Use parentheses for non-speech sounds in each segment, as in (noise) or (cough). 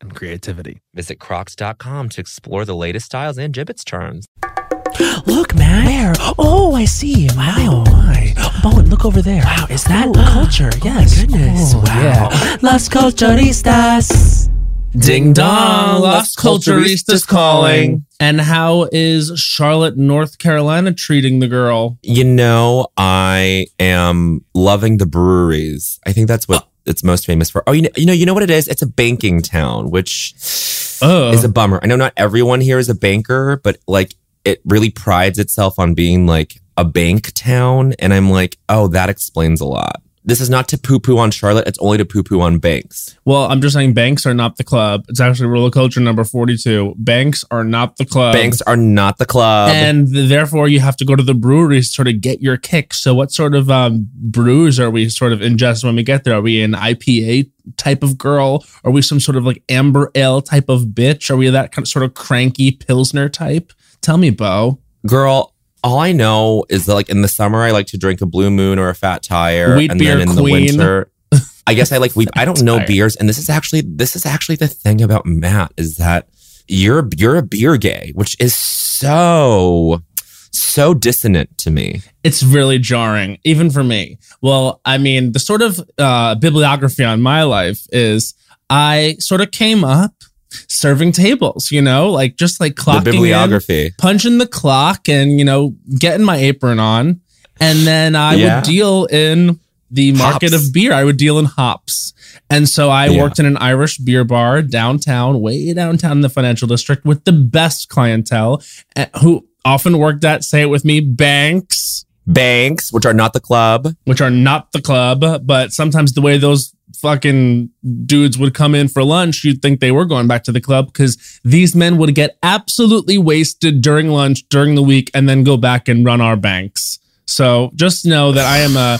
and creativity. Visit crocs.com to explore the latest styles and Jibbitz charms. Look, man. Where? Oh, I see. Wow. Oh, my. Bowen, look over there. Wow, is that culture? Oh yes. goodness. Oh, Yeah. Las Culturistas. Ding dong, Las Culturistas calling. And how is Charlotte, North Carolina treating the girl? You know, I am loving the breweries. I think that's what it's most famous for. Oh, you know, you know, you know what it is? It's a banking town, which Oh. is a bummer. I know not everyone here is a banker, but like it really prides itself on being like a bank town. And I'm like, oh, that explains a lot. This is not to poo poo on Charlotte. It's only to poo poo on banks. Well, I'm just saying banks are not the club. It's actually rule of culture number 42. Banks are not the club. banks are not the club. And therefore, you have to go to the breweries to sort of get your kick. So, what sort of um, brews are we sort of ingest when we get there? Are we an IPA type of girl? Are we some sort of like amber ale type of bitch? Are we that kind of sort of cranky pilsner type? Tell me, Bo. Girl, all I know is that like in the summer, I like to drink a blue moon or a fat tire. Wheat and beer then in queen. the winter, (laughs) I guess I like we I don't know Tire. beers. And this is actually this is actually the thing about Matt is that you're you're a beer gay, which is so so dissonant to me. It's really jarring, even for me. Well, I mean, the sort of uh, bibliography on my life is I sort of came up serving tables, you know, like just like clocking the in, bibliography. punching the clock and, you know, getting my apron on. And then I Yeah. would deal in the market Hops. of beer. I would deal in hops. And so I Yeah. worked in an Irish beer bar downtown, way downtown in the financial district with the best clientele eh, who often worked at, say it with me, banks, Banks, which are not the club. which are not the club, but sometimes the way those fucking dudes would come in for lunch, you'd think they were going back to the club because these men would get absolutely wasted during lunch, during the week, and then go back and run our banks. So just know that I am a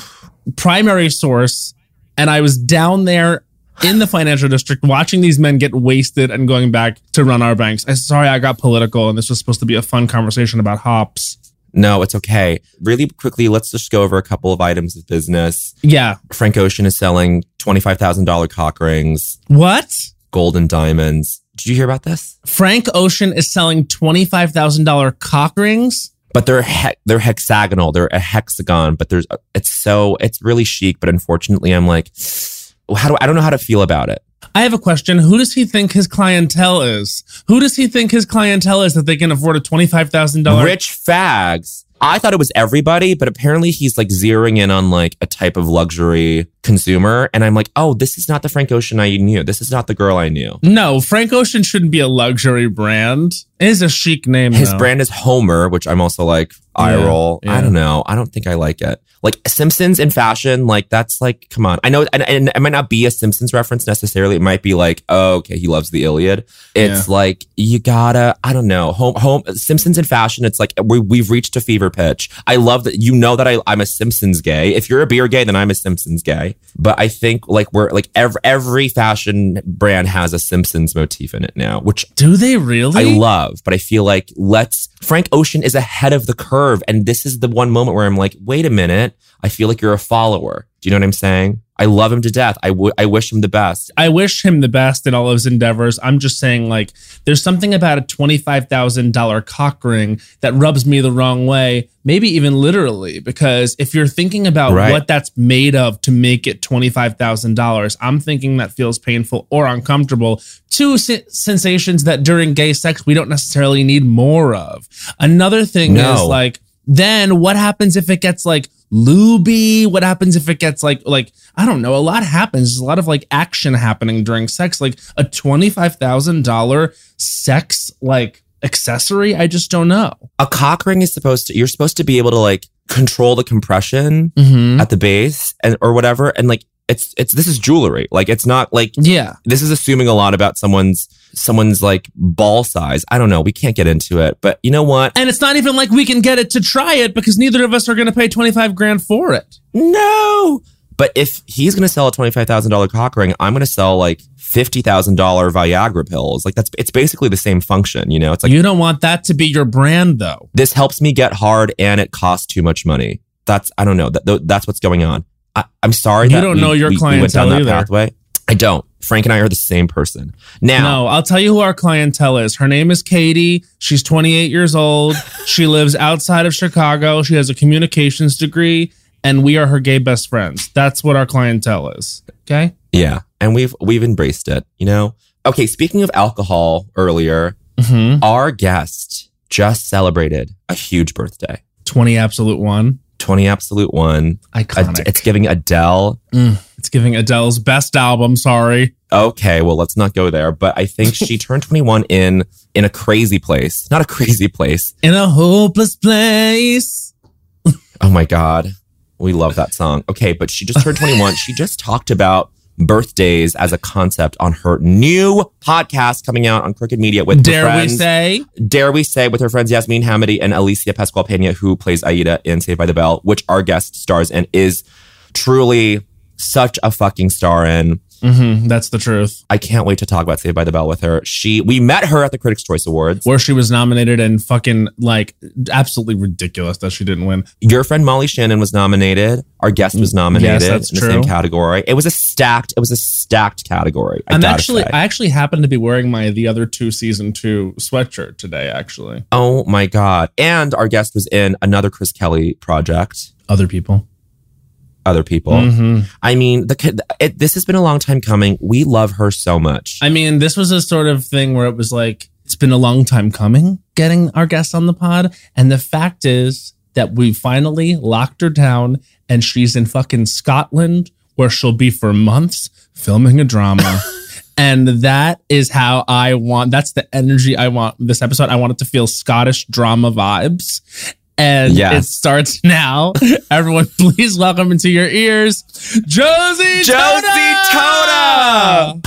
primary source and I was down there in the financial district watching these men get wasted and going back to run our banks. I'm sorry I got political and this was supposed to be a fun conversation about hops. No, it's okay. Really quickly, let's just go over a couple of items of business. Yeah. Frank Ocean is selling $25,000 cock rings, What? gold and diamonds. Did you hear about this? Frank Ocean is selling $25,000 cock rings. but they're he- they're hexagonal. They're a hexagon, but there's it's so it's really chic. But unfortunately, I'm like, how do I don't know how to feel about it. I have a question. Who does he think his clientele is? Who does he think his clientele is that they can afford a $25,000? Rich fags I thought it was everybody, but apparently he's like zeroing in on like a type of luxury consumer. And I'm like, oh, this is not the Frank Ocean I knew. This is not the girl I knew. No, Frank Ocean shouldn't be a luxury brand. It is a chic name. His though. brand is Homer, which I'm also like, eye Yeah, roll. yeah. I don't know. I don't think I like it. Like Simpsons in fashion, like that's like, come on. I know, and, and it might not be a Simpsons reference necessarily. It might be like, oh, okay, he loves the Iliad. It's like you gotta, I don't know. Home, home Simpsons in fashion. It's like we we've reached a fever pitch. I love that you know that I I'm a Simpsons gay. If you're a beer gay, then I'm a Simpsons gay. But I think like we're like every every fashion brand has a Simpsons motif in it now, which Do they really? I love, but I feel like let's Frank Ocean is ahead of the curve. And this is the one moment where I'm like, wait a minute. I feel like you're a follower. Do you know what I'm saying? I love him to death. I would I wish him the best. I wish him the best in all of his endeavors. I'm just saying, like, there's something about a $25,000 cock ring that rubs me the wrong way, maybe even literally, because if you're thinking about Right. what that's made of to make it $25,000, I'm thinking that feels painful or uncomfortable. Two sen- sensations that during gay sex we don't necessarily need more of. Another thing No. is like, then what happens if it gets like luby? What happens if it gets like like I don't know? A lot happens. There's a lot of like action happening during sex. Like a twenty five thousand dollar sex like accessory. I just don't know. A cock ring is supposed to you're supposed to be able to like control the compression Mm-hmm. at the base and or whatever. And like it's it's this is jewelry. Like it's not like Yeah. this is assuming a lot about someone's someone's like ball size. I don't know. We can't get into it. But you know what? And it's not even like we can get it to try it because neither of us are going to pay 25 grand for it. No. But if he's going to sell a $25,000 cock ring, I'm going to sell like $50,000 Viagra pills. Like that's, it's basically the same function. You know, it's like you don't want that to be your brand though. this helps me get hard and it costs too much money. That's, I don't know. That, that's what's going on. I, I'm sorry. You that don't we- know your we, we went down clientele that either. pathway. I don't. Frank and I are the same person. Now, No, I'll tell you who our clientele is. Her name is Katie. She's 28 years old. She (laughs) lives outside of Chicago. She has a communications degree, and we are her gay best friends. That's what our clientele is. Okay. yeah. And we've, we've embraced it, you know? Okay. Speaking of alcohol earlier, Mm-hmm. our guest just celebrated a huge birthday. 20 absolute one. 20 absolute one. Ad- Iconic. it's giving Adele. Mm, it's giving Adele's best album. Sorry. Okay, well, let's not go there. But I think she (laughs) turned 21 in in a crazy place. Not a crazy place. In a hopeless place. Oh my God. We love that song. Okay, but she just turned 21. she just talked about birthdays as a concept on her new podcast coming out on Crooked Media with Dare we say? Dare we say with her friends Yasmin Hamidi and Alycia Pascual Pena, who plays Aida in Saved by the Bell, which our guest stars in, is truly such a fucking star in. Mm-hmm. That's the truth. I can't wait to talk about Saved by the Bell with her. She we met her at the Critics' Choice Awards. Where she was nominated and fucking like absolutely ridiculous that she didn't win. Your friend Molly Shannon was nominated. Our guest was nominated Yes, that's in the same category. It was a stacked. It was a stacked category. I I'm actually, say. I actually happen to be wearing my the other two season two sweatshirt today. Actually, oh my god! And our guest was in another Chris Kelly project. other people. Other people. Mhm. I mean, the it, this has been a long time coming. We love her so much. I mean, this was a sort of thing where it was like it's been a long time coming getting our guest on the pod, and the fact is that we finally locked her down, and she's in fucking Scotland where she'll be for months filming a drama. (laughs) And that is how I want. That's the energy I want this episode. I want it to feel Scottish drama vibes. And Yes. it starts now. (laughs) Everyone, please welcome into your ears, Josie Josie Tota!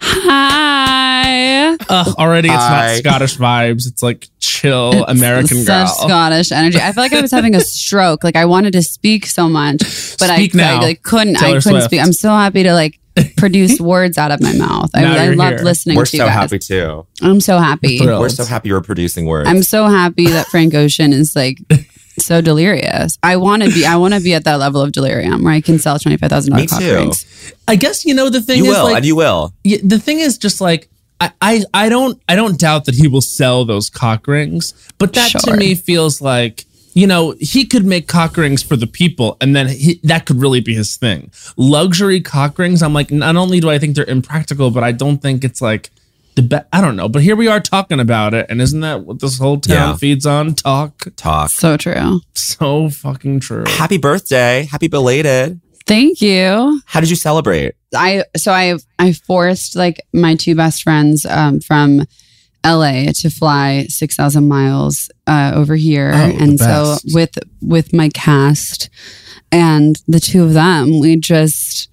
Hi. Ugh, already, it's Hi. not Scottish vibes. It's like chill American Such girl. Scottish energy. I feel like I was having a (laughs) stroke. Like I wanted to speak so much, but Speak I, now. I like couldn't. Taylor I couldn't Swift. speak. I'm so happy to like (laughs) produce words out of my mouth. I, Now I you're loved here. listening We're to so you guys. happy too. I'm so happy. Thrilled. We're so happy you're producing words. I'm so happy that Frank Ocean is like (laughs) so delirious. I want to be. I want to be at that level of delirium where I can sell twenty five thousand dollars. cock too. rings. I guess you know the thing you is will, like and you will. yeah, the thing is just like I, I I don't I don't doubt that he will sell those cock rings, but that to me feels like you know he could make cock rings for the people, and then he, that could really be his thing. Luxury cock rings. I'm like, not only do I think they're impractical, but I don't think it's like the best. I don't know, but here we are talking about it, and isn't that what this whole town Yeah. feeds on? Talk. Talk. So true. So fucking true. Happy birthday. Happy belated. Thank you. How did you celebrate? I so I I forced like my two best friends um, from LA to fly six thousand miles uh, over here, Oh, and so with with my cast and the two of them, we just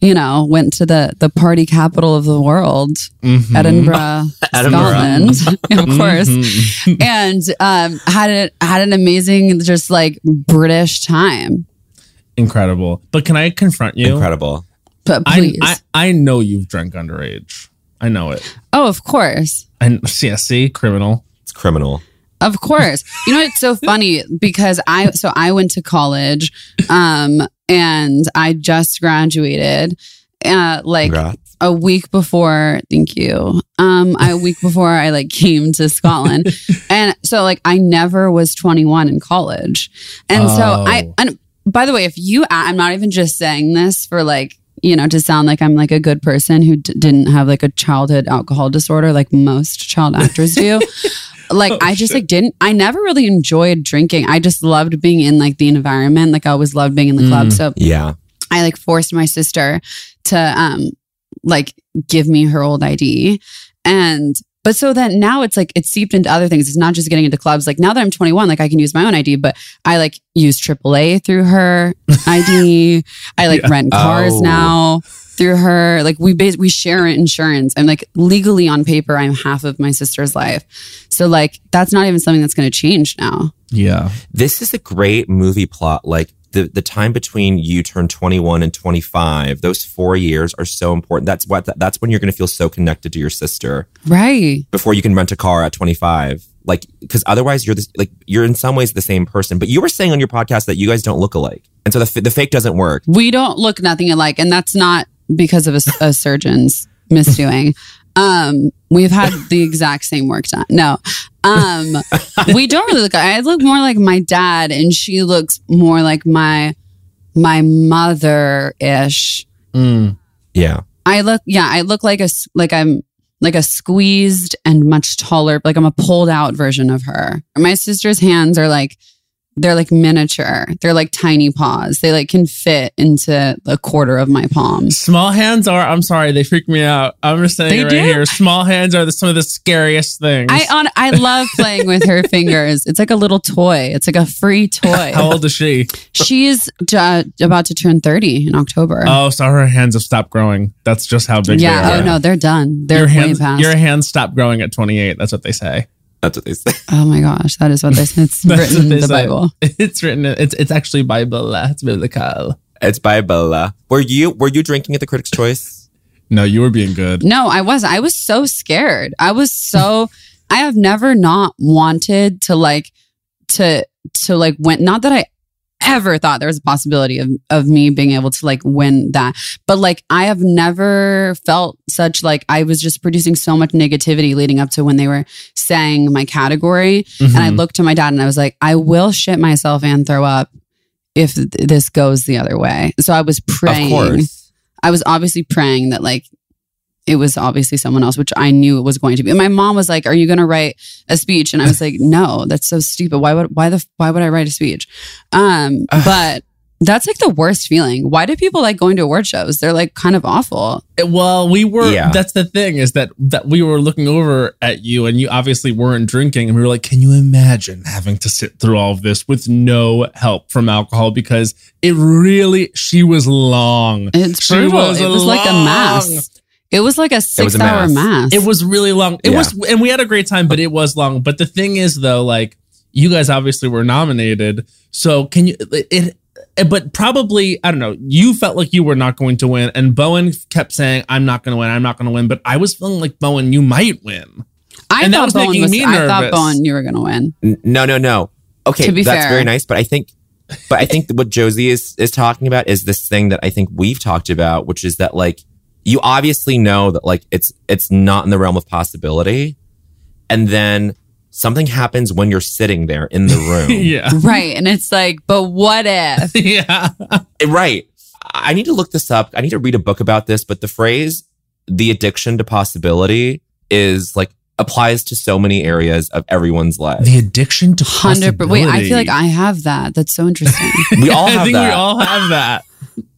you know went to the the party capital of the world, Mhm. Edinburgh, (laughs) Edinburgh. Scotland, (laughs) of course, Mhm. (laughs) and um, had it had an amazing just like British time. Incredible. But can I confront you? Incredible. But I, please, I I know you've drank underage. I know it. oh, of course. And yeah, see, criminal. It's criminal. Of course. You know, it's so (laughs) funny because I, so I went to college, um, and I just graduated, uh, like Congrats. a week before, thank you. Um, a week before I like came to Scotland. (laughs) and so like I never was 21 in college. And so I, Oh. and by the way, if you, I'm not even just saying this for like, you know, to sound like I'm like a good person who d- didn't have like a childhood alcohol disorder like most child actors do. (laughs) like Oh, I just shit. like didn't I never really enjoyed drinking. I just loved being in like the environment. Like I always loved being in the club. Mm. So Yeah. I like forced my sister to um like give me her old ID. And but so then now it's like it's seeped into other things. It's not just getting into clubs. Like now that I'm 21, like I can use my own ID, but I like use AAA through her (laughs) ID. I like Yeah. rent cars Oh. now through her. Like we bas- we share insurance. I'm like legally on paper, I'm half of my sister's life. So like that's not even something that's going to change now. Yeah. This is a great movie plot. Like the, the time between you turn 21 and 25, those four years are so important. That's what, that's when you're going to feel so connected to your sister Right. before you can rent a car at 25. Like, cause otherwise you're this, like, you're in some ways the same person, but you were saying on your podcast that you guys don't look alike. And so the, the fake doesn't work. We don't look nothing alike, and that's not because of a, a surgeon's (laughs) misdoing. Um, we've had (laughs) the exact same work done. No, um, we don't really look. I look more like my dad, and she looks more like my my mother ish. Mm. Yeah. I look, yeah, I look like a like I'm like a squeezed and much taller, like I'm a pulled out version of her. My sister's hands are like they're like miniature. They're like tiny paws. They like can fit into a quarter of my palm. Small hands are, I'm sorry, they freak me out. I'm just saying They right do? here. Small hands are the, some of the scariest things. I on I love playing with her (laughs) fingers. It's like a little toy. It's like a free toy. How old is she? She's uh, about to turn 30 in October. Oh, so her hands have stopped growing. That's just how big yeah. they are. Oh no, they're done. They're your hands, your hands stop growing at 28. That's what they say. That's what they say. (laughs) oh my gosh, that is what they say. It's (laughs) written in the say. Bible. (laughs) It's written. It's it's actually Bible. uh, It's biblical. It's by Bella. Were you, were you drinking at the Critics' Choice? No, you were being good. No, I wasn't. I was so scared. I was so. I have never not wanted to like to to like went. Not that I ever thought there was a possibility of of me being able to like win that, but like I have never felt such like I was just producing so much negativity leading up to when they were saying my category, and I Mhm. looked to my dad and I was like, I will shit myself and throw up if th- this goes the other way. So I was praying. Of course. I was obviously praying that like it was obviously someone else, which I knew it was going to be. And my mom was like, "Are you going to write a speech?" And I was like, "No, that's so stupid. Why would why the why would I write a speech?" Um, but that's like the worst feeling. Why do people like going to award shows? They're like kind of awful. Well, we were. Yeah. That's the thing is that that we were looking over at you, and you obviously weren't drinking, and we were like, "Can you imagine having to sit through all of this with no help from alcohol?" Because it really, she was long. It's She brutal. was it was like a mass. It was like a six a hour mass. mass. It was really long. It Yeah. was, and we had a great time, but it was long. But the thing is, though, like you guys obviously were nominated, so can you? It, it, but probably I don't know. You felt like you were not going to win, and Bowen kept saying, "I'm not going to win. I'm not going to win." But I was feeling like Bowen, you might win. I and that thought was Bowen making was. me I thought. Bowen, you were going to win. No, no, no. Okay, To be that's fair. very nice, but I think, but I think what Josie is is talking about is this thing that I think we've talked about, which is that like you obviously know that like it's it's not in the realm of possibility, and then something happens when you're sitting there in the (laughs) room. yeah, Right. And it's like, but what if? (laughs) yeah. Right. I need to look this up. I need to read a book about this, but the phrase the addiction to possibility is like applies to so many areas of everyone's life. The addiction to Hundred. Wait, I feel like. I have that. That's so interesting. We all (laughs) I have think that. we all have that.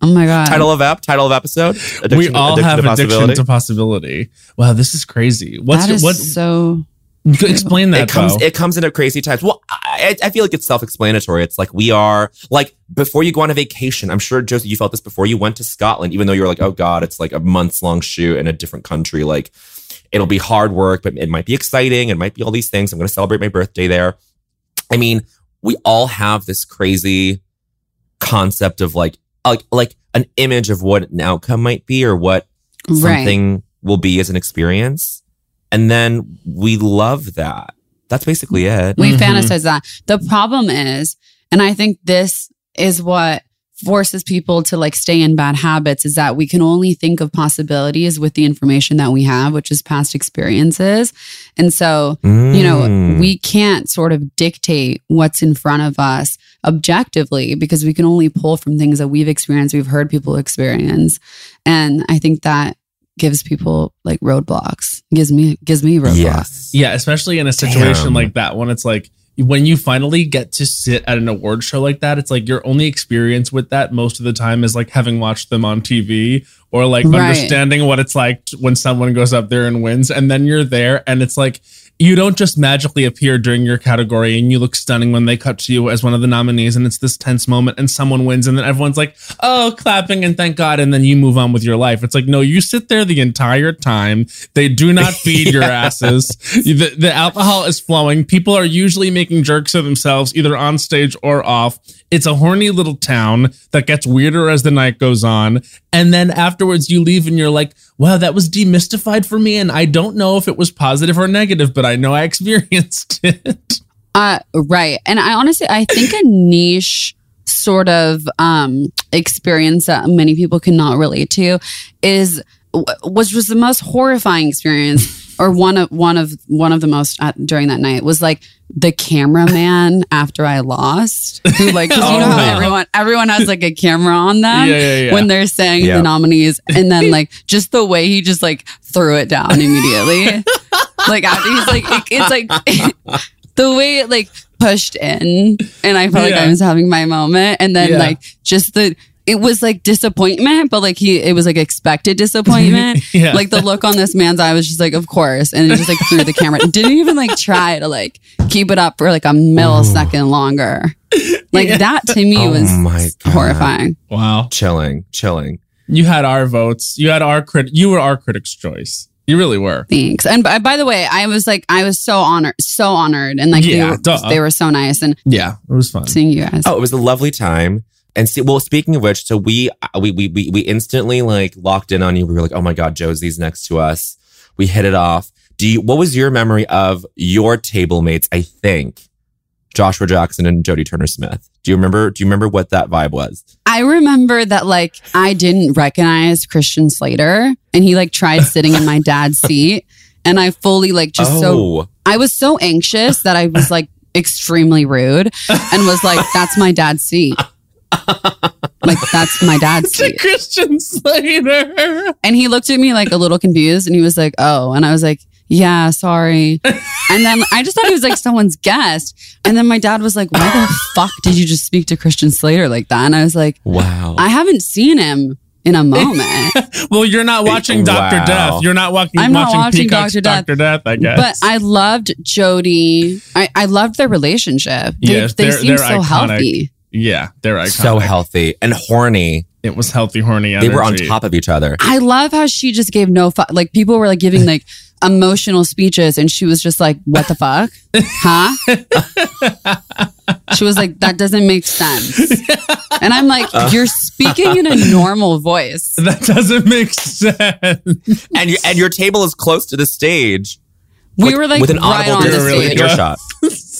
Oh my god. title of app, title of episode. we all have addiction possibility. to possibility. Wow, this is crazy. What's that is what? so. explain that. it comes Bo. it comes into crazy times. Well, I, I feel like it's self-explanatory. It's like we are like before you go on a vacation. I'm sure Josie, you felt this before you went to Scotland, even though you were like, oh God, it's like a months long shoot in a different country. Like it'll be hard work, but it might be exciting. It might be all these things. I'm gonna celebrate my birthday there. I mean, we all have this crazy concept of like like like an image of what an outcome might be or what Right. something will be as an experience. And then we love that. That's basically it. We Mhm. fantasize that. The problem is, and I think this is what forces people to like stay in bad habits is that we can only think of possibilities with the information that we have, which is past experiences. And so, you know, Mm. we can't sort of dictate what's in front of us objectively because we can only pull from things that we've experienced, we've heard people experience. And I think that gives people like roadblocks. Gives me gives me roadblocks. Yes. Yeah, especially in a situation Damn. like that when it's like when you finally get to sit at an award show like that, it's like your only experience with that most of the time is like having watched them on TV or like Right. understanding what it's like when someone goes up there and wins and then you're there and it's like you don't just magically appear during your category and you look stunning when they cut to you as one of the nominees and it's this tense moment and someone wins and then everyone's like, oh, clapping and thank God. And then you move on with your life. It's like, no, you sit there the entire time. They do not feed your (laughs) asses. The, the alcohol is flowing. People are usually making jerks of themselves, either on stage or off. It's a horny little town that gets weirder as the night goes on. And then afterwards, you leave and you're like, wow, that was demystified for me. And I don't know if it was positive or negative, but I know I (laughs) experienced it. Uh, right. And I honestly, I think a niche sort of um, experience that many people cannot relate to is which was the most horrifying experience or one of one of one of the most at, during that night was like the cameraman (laughs) after I lost who like 'cause (laughs) you Oh, know how oh. everyone everyone has like a camera on them Yeah, yeah, yeah. when they're saying Yeah. the nominees and then (laughs) like just the way he just like threw it down immediately like after he's like it- it's like the way it like pushed in and I felt like Yeah. I was having my moment and then Yeah. like just the it was like disappointment but like he it was like expected disappointment (laughs) Yeah. like the look on this man's eye was just like of course and it just like threw the camera didn't even like try to like keep it up for like a millisecond longer (laughs) like that to me Oh was my horrifying Wow. Chilling, chilling. You had our votes. You had our crit. You were our critic's choice. You really were. Thanks. And by, by the way, I was like, I was so honored, so honored, and like Yeah, they, were, they were so nice, and Yeah, it was fun. seeing you guys. Oh, it was a lovely time. And see, well, speaking of which, so we uh, we we we, we instantly like locked in on you. We were like, oh my god, Josie's next to us. We hit it off. Do you? What was your memory of your table mates? I think Joshua Jackson and Jodie Turner Smith. Do you remember? Do you remember what that vibe was? I remember that like I didn't recognize Christian Slater, and he like tried sitting in my dad's seat, and I fully like just so oh, I was so anxious that I was like extremely rude, and was like, "That's my dad's seat." Like that's my dad's To seat. Christian Slater. And he looked at me like a little confused and he was like, Oh, and I was like, Yeah, sorry. and then I just thought he was like someone's guest. And then my dad was like, Why the fuck did you just speak to Christian Slater like that? And I was like, wow. I haven't seen him in a moment. (laughs) Well, you're not watching Doctor Wow. Death. You're not walking, I'm not watching, watching Dr. Death. Doctor Death. I guess. but I loved Jodie. I, I loved their relationship. They, Yes, they seem so iconic. healthy. Yeah, they're iconic. so healthy and horny. It was healthy, horny. They were on top of each other. I love how she just gave no fuck. Like people were like giving like (laughs) emotional speeches, and she was just like, "What the fuck, huh?" she was like, "That doesn't make sense," (laughs) and I'm like, Uh. "You're speaking in a normal voice." (laughs) That doesn't make sense. And your, and your table is close to the stage. We with- were like with an right audible on the distance really earshot.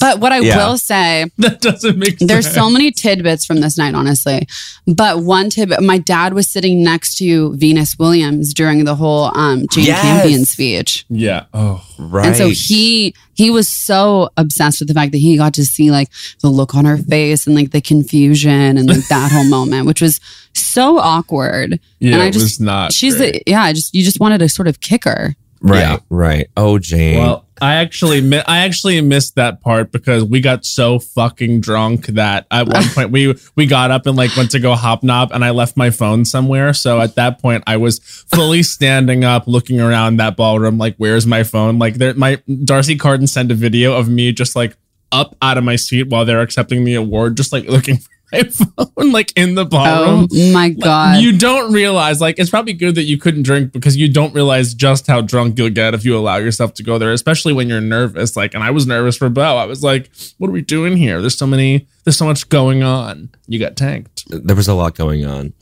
But what I Yeah. will say, (laughs) That doesn't make there's sense. so many tidbits from this night, honestly. But one tidbit, my dad was sitting next to Venus Williams during the whole um, Jane Yes. Campion speech. Yeah. Oh. Right. And so he he was so obsessed with the fact that he got to see like the look on her face and like the confusion and like that whole (laughs) moment, which was so awkward. Yeah, and I it just was not. she's great. the yeah, I just you just wanted to sort of kick her. Right, Yeah. right. Oh, Jane. Well, I actually mi- I actually missed that part because we got so fucking drunk that at one (laughs) point we we got up and like went to go hobnob and I left my phone somewhere. So at that point I was fully (laughs) standing up, looking around that ballroom, like where's my phone? Like there, my D'Arcy Carden sent a video of me just like up out of my seat while they're accepting the award, just like looking for (laughs) my phone, like in the ballroom. Oh my Like, god. You don't realize, like, it's probably good that you couldn't drink because you don't realize just how drunk you'll get if you allow yourself to go there, especially when you're nervous. Like, and I was nervous for Bo. I was like, what are we doing here? There's so many, there's so much going on. You got tanked. there was a lot going on.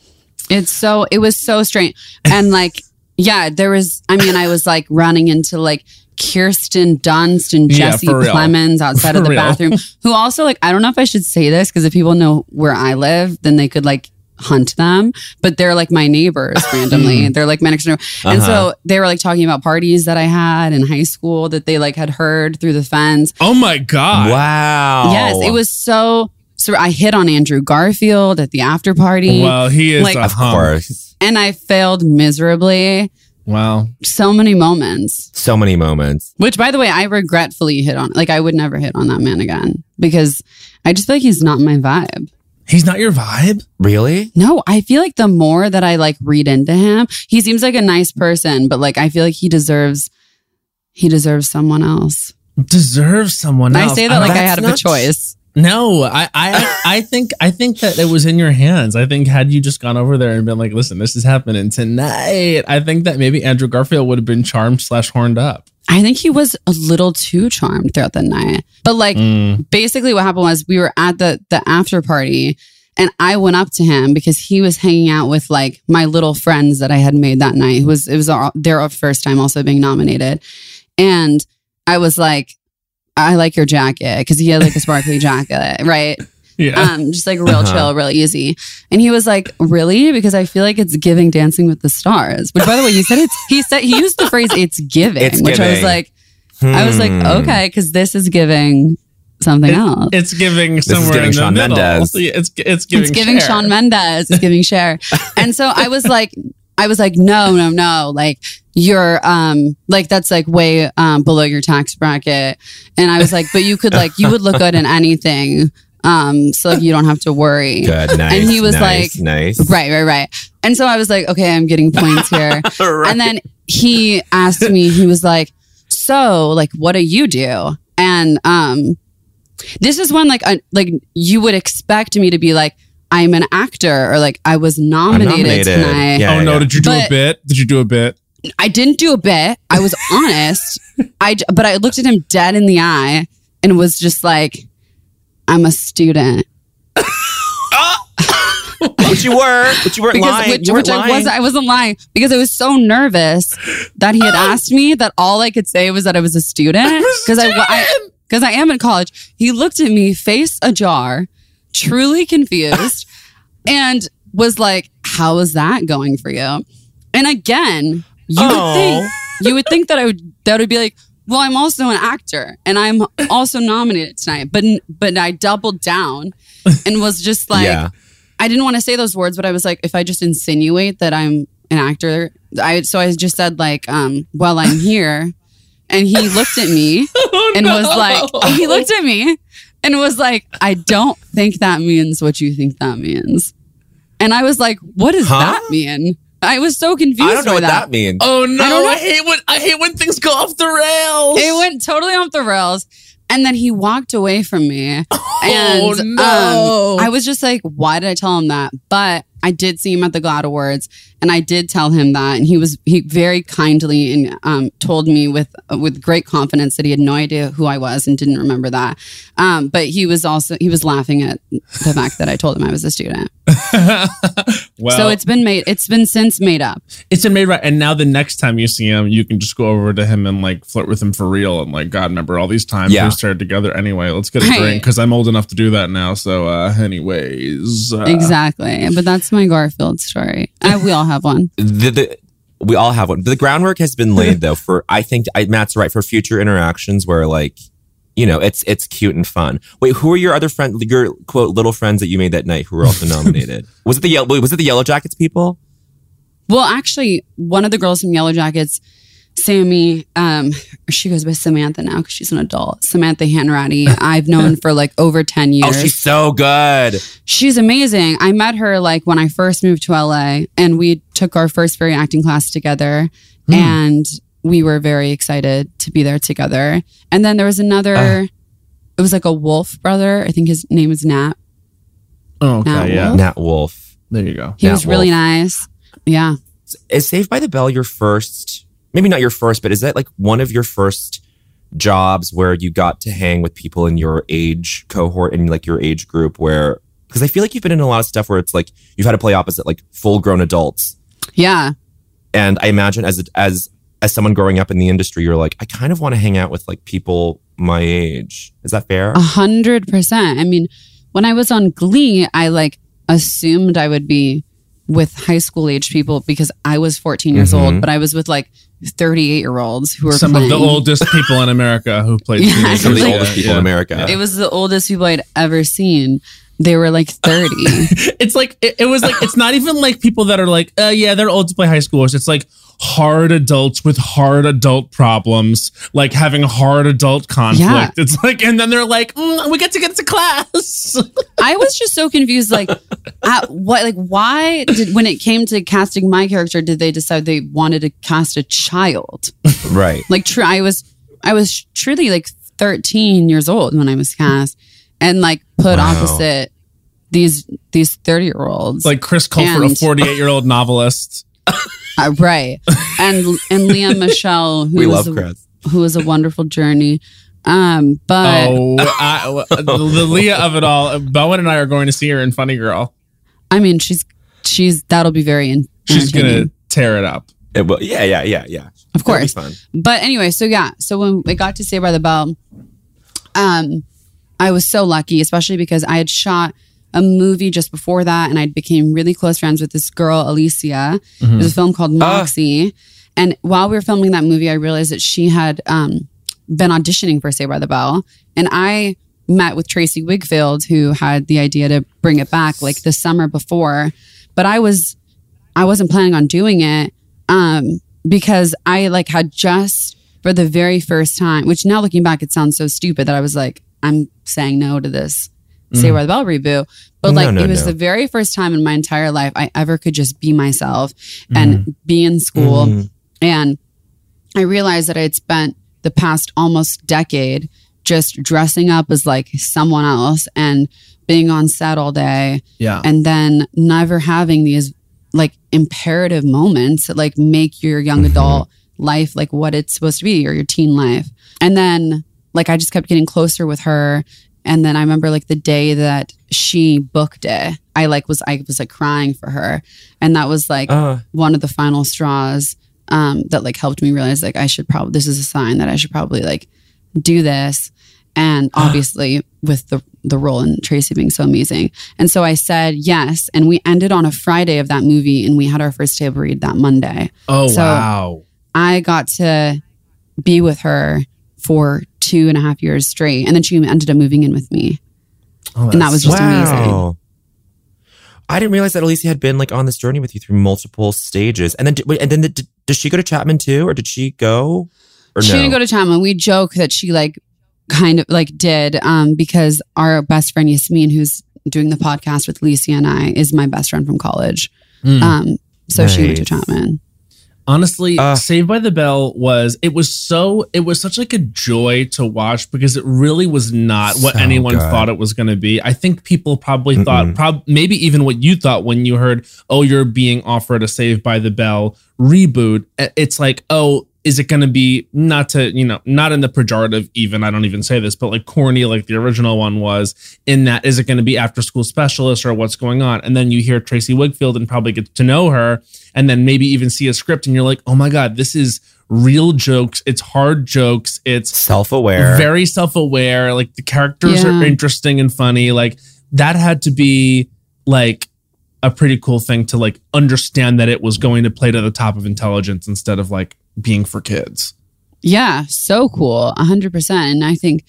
It's so it was so strange. And like, yeah, there was I mean, I was like running into like Kirsten Dunst and Jesse for real. Plemons outside of (laughs) the real. bathroom, who also like I don't know if I should say this because if people know where I live, then they could like hunt them. But they're like my neighbors (laughs) randomly. they're like my next door. And Uh-huh. so they were like talking about parties that I had in high school that they like had heard through the fence. Oh my God. Wow. Yes, it was so so I hit on Andrew Garfield at the after party. Well, he is Like- a Of hunk. course. And I failed miserably. Wow. So many moments. So many moments. Which, by the way, I regretfully hit on. Like, I would never hit on that man again because I just feel like he's not my vibe. He's not your vibe? Really? No, I feel like the more that I like read into him, he seems like a nice person, but like I feel like he deserves, he deserves someone else. Deserves someone And else. I say that like I had a choice. No, I, I, (laughs) I think, I think that it was in your hands. I think had you just gone over there and been like, "Listen, this is happening tonight," I think that maybe Andrew Garfield would have been charmed slash horned up. I think he was a little too charmed throughout the night. But like Mm. basically what happened was we were at the the after party and I went up to him because he was hanging out with like my little friends that I had made that night. It was it was our, their first time also being nominated. And I was like I like your jacket because he had like a sparkly jacket, right? Yeah. Um, just like real Uh-huh. chill, real easy. And he was like, "Really?" Because I feel like it's giving Dancing with the Stars. Which, by the way, he said it's. He said he used the phrase "it's giving," It's which I was giving. like, I was like, Hmm. okay, because this is giving something else. It's giving somewhere giving in the middle. Mendes. It's it's giving. it's giving Cher. Shawn Mendes. It's giving Cher. (laughs) and so I was like, I was like, no, no, no. Like you're, um, like that's like way um, below your tax bracket. And I was like, but you could like, you would look good in anything. Um, so like you don't have to worry. Good, nice. And he was nice, like- nice. Right, right, right. And so I was like, okay, I'm getting points here. (laughs) And then he asked me, he was like, so like, what do you do? And, um, this is when like, I, like you would expect me to be like, I'm an actor or like I was nominated, nominated. tonight. Yeah, oh no! yeah. Did you do a bit? Did you do a bit? I didn't do a bit. I was (laughs) honest. I but I looked at him dead in the eye and was just like, I'm a student. (laughs) Uh, but you were. But you weren't because lying. which, you weren't which I lying. wasn't I wasn't lying because I was so nervous that he had asked me that all I could say was that I was a student because I because I, am in college. He looked at me face ajar, truly confused, (laughs) and was like, "How is that going for you?" And again, you Oh. would think you would think that I would that would be like. Well, I'm also an actor, and I'm also nominated tonight. But but I doubled down and was just (laughs) like, yeah. I didn't want to say those words, but I was like, if I just insinuate that I'm an actor, I so I just said like, um, well, I'm here, and he looked at me (laughs) and was like, he looked at me and was like, I don't think that means what you think that means, and I was like, what does Huh? that mean? I was so confused. I don't know what that, means. Oh no! I. I, hate when I hate when things go off the rails. It went totally off the rails. And then he walked away from me. (laughs) and Oh, no. um, I was just like, why did I tell him that? But I did see him at the GLAAD Awards and I did tell him that. And he was, he very kindly and um, told me with, with great confidence that he had no idea who I was and didn't remember that. Um, but he was also, he was laughing at the fact that I told him I was a student. (laughs) well, so it's been made, it's been since made up. it's been made right. And now the next time you see him, you can just go over to him and like flirt with him for real. And like, God, remember all these times Yeah. we started together. Anyway, let's get a Right. drink because I'm old enough to do that now. So, uh, anyways, uh, Exactly. But that's my Garfield story. Uh, we all have one. the, the we all have one. The groundwork has been laid (laughs) though for I think I, Matt's right for future interactions where like you know it's it's cute and fun. Wait, who are your other friends? Your quote little friends that you made that night who were also (laughs) nominated? was it the yellow? Was it the Yellow Jackets people? Well, actually, one of the girls from Yellow Jackets Sammy, um, she goes by Samantha now because she's an adult. Samantha Hanratty, (laughs) I've known for like over 10 years. Oh, she's so good. She's amazing. I met her like when I first moved to LA and we took our first very acting class together and we were very excited to be there together. And then there was another, Ah. it was like a Wolff brother. I think his name is Nat. Oh, okay, Nat yeah. Wolff? Nat Wolff. There you go. He Nat was really nice. Yeah. Is Saved by the Bell your first? Maybe not your first, but is that like one of your first jobs where you got to hang with people in your age cohort and like your age group? Where because I feel like you've been in a lot of stuff where it's like you've had to play opposite like full grown adults, Yeah. and I imagine as as as someone growing up in the industry, you're like, I kind of want to hang out with like people my age. Is that fair? A hundred percent. I mean, when I was on Glee, I like assumed I would be with high school age people because I was 14 years Mhm. old, but I was with like 38 year olds who were Some playing. of the oldest people in America who played (laughs) Yeah, teenagers. Some of the like- oldest people Yeah. in America. It was the oldest people I'd ever seen. They were like 30. (laughs) It's like it, it was like it's not even like people that are like, uh, yeah, they're old to play high schoolers. It's like hard adults with hard adult problems, like having hard adult conflict. Yeah. It's like, and then they're like, mm, we get to get to class. (laughs) I was just so confused. Like, at what, like, why did when it came to casting my character, did they decide they wanted to cast a child? right. Like, true, I was, I was truly like 13 years old when I was cast, and like put Wow. opposite these these 30 year olds. like Chris Colfer, a 48 year old novelist. (laughs) Uh, right, and and Liam (laughs) Michele, who We was love a, Chris. who was a wonderful journey. Um, but oh, I, (laughs) the, the Lea of it all. Bowen and I are going to see her in Funny Girl. I mean, she's she's that'll be very in, She's gonna tear it up. It will, yeah, yeah, yeah, yeah. Of course. Be fun. But anyway, so yeah, so when we got to Saved by the Bell, um, I was so lucky, especially because I had shot a movie just before that, and I became really close friends with this girl, Alycia. It was a film called Moxie, and while we were filming that movie, I realized that she had um, been auditioning for Saved by the Bell, and I met with Tracey Wigfield, who had the idea to bring it back like the summer before, but I was I wasn't planning on doing it um, because I like had just for the very first time, which now looking back, it sounds so stupid that I was like, I'm saying no to this Say where the Bell reboot. But like no, it was no. the very first time in my entire life I ever could just be myself and be in school. Mhm. And I realized that I had spent the past almost decade just dressing up as like someone else and being on set all day Yeah. and then never having these like imperative moments that like make your young Mhm. adult life like what it's supposed to be or your teen life. And then like I just kept getting closer with her. And then I remember like the day that she booked it, I like was I was like crying for her. And that was like Uh, one of the final straws um, that like helped me realize like I should probably this is a sign that I should probably like do this. And obviously with the the role in Tracey being so amazing. And so I said yes. And we ended on a Friday of that movie and we had our first table read that Monday. Oh So- wow. I got to be with her for two and a half years straight. And then she ended up moving in with me. Oh, And that was just amazing. I didn't realize that Alycia had been like on this journey with you through multiple stages. And then, did- and then did, does she go to Chapman too, or did she go? Or she no? didn't go to Chapman. We joke that she like kind of like did um, because our best friend Yasmin, who's doing the podcast with Lisa and I, is my best friend from college. Mm. Um, so she went to Chapman. Honestly, Uh. Saved by the Bell was it was so it was such like a joy to watch because it really was not what So anyone good. thought it was going to be. I think people probably Mm-mm. thought prob maybe even what you thought when you heard, "Oh, you're being offered a Saved by the Bell reboot." It's like, "Oh, is it going to be not to, you know, not in the pejorative even, I don't even say this, but like corny like the original one was in that is it going to be after school specialist or what's going on?" And then you hear Tracey Wigfield and probably get to know her and then maybe even see a script and you're like, oh my God, this is real jokes. It's hard jokes. It's self aware. very self aware. Like the characters Yeah. are interesting and funny. Like that had to be like a pretty cool thing to like understand that it was going to play to the top of intelligence instead of like being for kids. Yeah, so cool. A hundred percent. And I think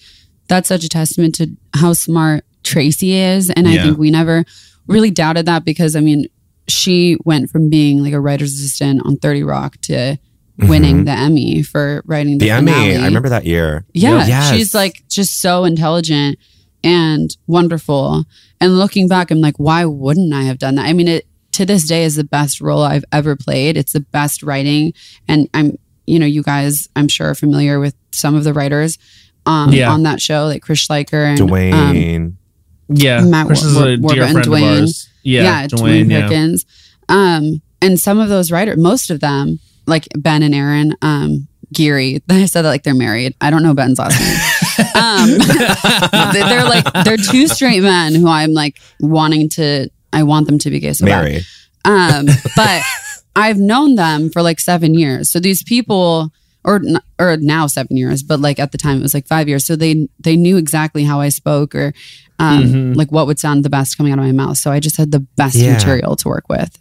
that's such a testament to how smart Tracey is. And I think we never really doubted that because I mean, she went from being like a writer's assistant on 30 Rock to winning Mhm. the Emmy for writing the, The Emmy, finale. I remember that year. Yeah, Yes. she's like just so intelligent and wonderful. And looking back, I'm like, why wouldn't I have done that? I mean, it to this day is the best role I've ever played. It's the best writing, and I'm, you know, you guys, I'm sure are familiar with some of the writers um, Yeah. on that show, like Chris Schleicher and um, Dwayne. Yeah, Matt Chris is War- dear Warburton, friend Dwayne. of ours. Yeah, yeah, Dwayne. Dwayne yeah. Perkins. Um, and some of those writers, most of them, like Ben and Aaron, um, Geary. (laughs) I said that like they're married. I don't know Ben's last name. (laughs) um, (laughs) they- they're like they're two straight men who I'm like wanting to. I want them to be gay so bad. Mary. Um, but I've known them for like seven years. So these people, or or now seven years, but like at the time it was like five years. So they they knew exactly how I spoke or um, Mhm. like what would sound the best coming out of my mouth. So I just had the best Yeah. material to work with.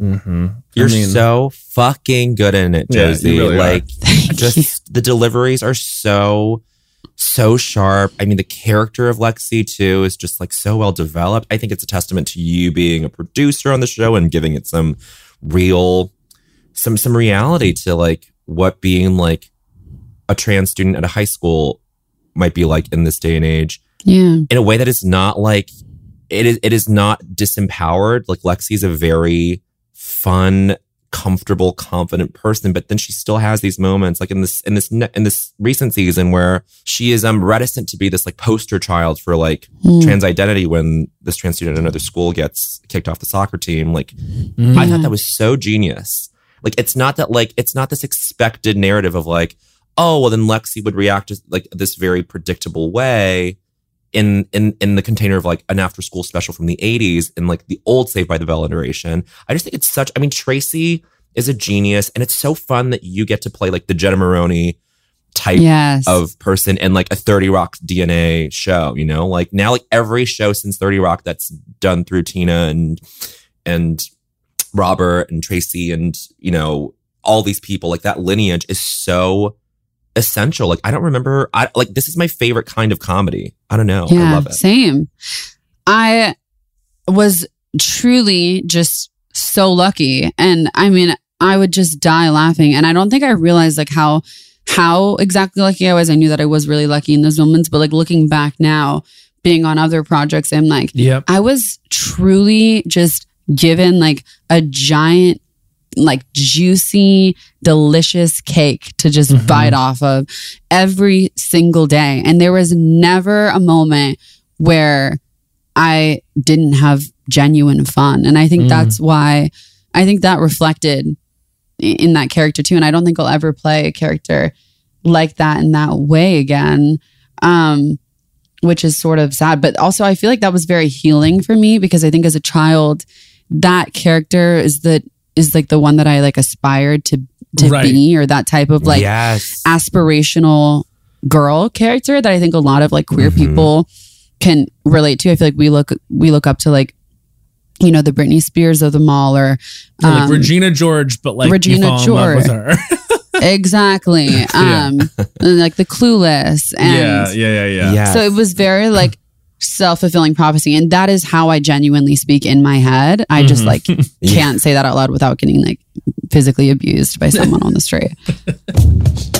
Mm-hmm. You're so fucking good in it, Yeah, Josie. really like (laughs) Thank you. just the deliveries are so so sharp. I mean, the character of Lexi too is just like so well developed. I think it's a testament to you being a producer on the show and giving it some real some some reality to like what being like a trans student at a high school might be like in this day and age Yeah. in a way that is not like it is it is not disempowered like lexi's a very fun comfortable confident person but then she still has these moments like in this in this ne- in this recent season where she is um reticent to be this like poster child for like Mm. trans identity when this trans student at another school gets kicked off the soccer team like Mm-hmm. I thought that was so genius. Like, it's not that like it's not this expected narrative of like, oh, well, then Lexi would react to like this very predictable way in in in the container of like an after school special from the '80s and like the old Saved by the Bell iteration. I just think it's such. I mean, Tracey is a genius, and it's so fun that you get to play like the Jenna Maroney type Yes. of person in like a 30 Rock DNA show, you know? Like now like every show since 30 Rock that's done through Tina and and Robert and Tracey and you know all these people like that lineage is so essential. Like I don't remember I like this is my favorite kind of comedy. I don't know. I love it. Same. I was truly just so lucky. And I mean, I would just die laughing. And I don't think I realized like how how exactly lucky I was. I knew that I was really lucky in those moments, but like looking back now, being on other projects, I'm like, Yep. I was truly just given like a giant, like juicy, delicious cake to just Mhm. bite off of every single day. And there was never a moment where I didn't have genuine fun. And I think Mm. that's why I think that reflected in that character too. And I don't think I'll ever play a character like that in that way again. Um, which is sort of sad. But also I feel like that was very healing for me because I think as a child, that character is the is like the one that I like aspired to to Right. be or that type of like yes. aspirational girl character that I think a lot of like queer Mhm. people can relate to. I feel like we look we look up to like you know the Britney Spears of the mall or Yeah, like um, Regina George, but like Regina you fall in love with George. her. (laughs) exactly (laughs) Yeah. um and, like the clueless and yeah, yeah, yeah, yeah. Yes. so it was very like self-fulfilling prophecy and that is how I genuinely speak in my head. I just Mhm. like (laughs) can't say that out loud without getting like physically abused by someone on the street. (laughs)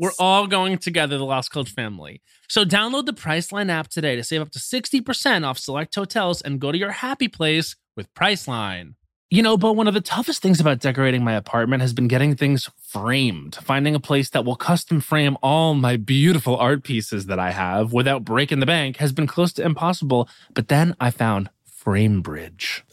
We're all going together, the Lost Coach family. So download the Priceline app today to save up to 60% off select hotels and go to your happy place with Priceline. You know, but one of the toughest things about decorating my apartment has been getting things framed. Finding a place that will custom frame all my beautiful art pieces that I have without breaking the bank has been close to impossible. But then I found FrameBridge.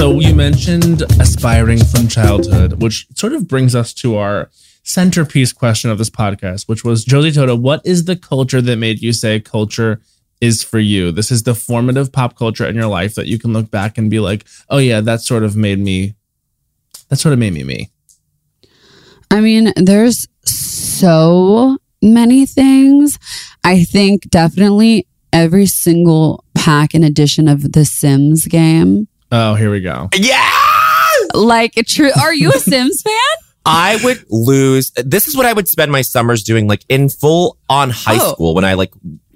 So you mentioned aspiring from childhood, which sort of brings us to our centerpiece question of this podcast, which was Josie Totah, what is the culture that made you say culture is for you? This is the formative pop culture in your life that you can look back and be like, oh yeah, that sort of made me that sort of made me me. I mean, there's so many things. I think definitely every single pack and edition of the Sims game. Oh, here we go. Yeah! Like, true. Are you a (laughs) Sims fan? I would lose. This is what I would spend my summers doing, like in full on high Oh. school when I like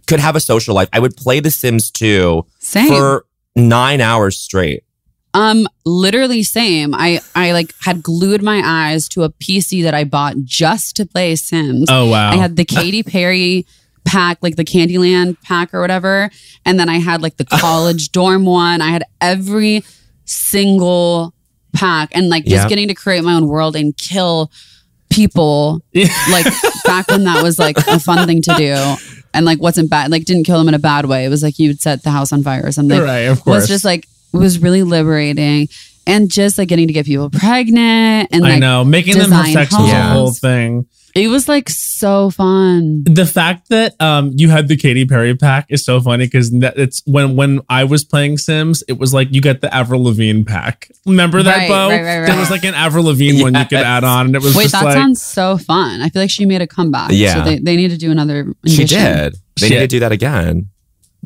could have a social life. I would play The Sims 2 Same. for nine hours straight. Um, literally same. I I like had glued my eyes to a PC that I bought just to play Sims. Oh wow. I had the Katy Perry (laughs) pack, like the Candyland pack or whatever, and then I had like the college dorm one. I had every single pack, and like just Yeah. getting to create my own world and kill people. (laughs) like back when that was like a fun thing to do. And like wasn't bad, like didn't kill them in a bad way. It was like you would set the house on fire or something right, of course. was just like it was really liberating and just like getting to get people pregnant and I know. Making them have design sex was a homes. whole thing. It was like so fun the fact that um you had the Katy Perry pack is so funny because it's when when I was playing Sims, it was like you get the Avril Lavigne pack. Remember that, Right, Bo? right, right, right. There was like an Avril Lavigne one you could add on, and it was wait just that like sounds so fun i feel like she made a comeback Yeah. so they, they need to do another She did. They need Shit. to do that again.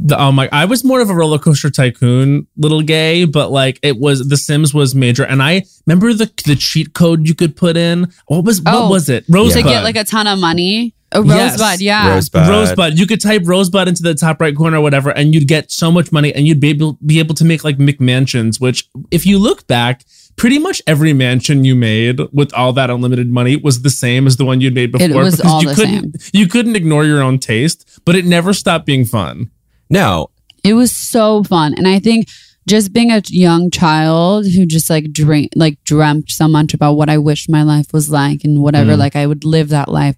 The, oh my! I was more of a roller coaster tycoon little gay, but like it was the Sims was major, and I remember the the cheat code you could put in. What was what Oh, was it? Rosebud to Rosebud. get like a ton of money a Yes. rosebud yeah Rosebud. Rosebud. You could type Rosebud into the top right corner or whatever, and you'd get so much money, and you'd be able be able to make like McMansions. Which, if you look back, pretty much every mansion you made with all that unlimited money was the same as the one you'd made before. It was because all you the couldn't you couldn't ignore your own taste, but it never stopped being fun. No, It was so fun. And I think just being a young child who just like dream like dreamt so much about what I wished my life was like and whatever, Mm. like I would live that life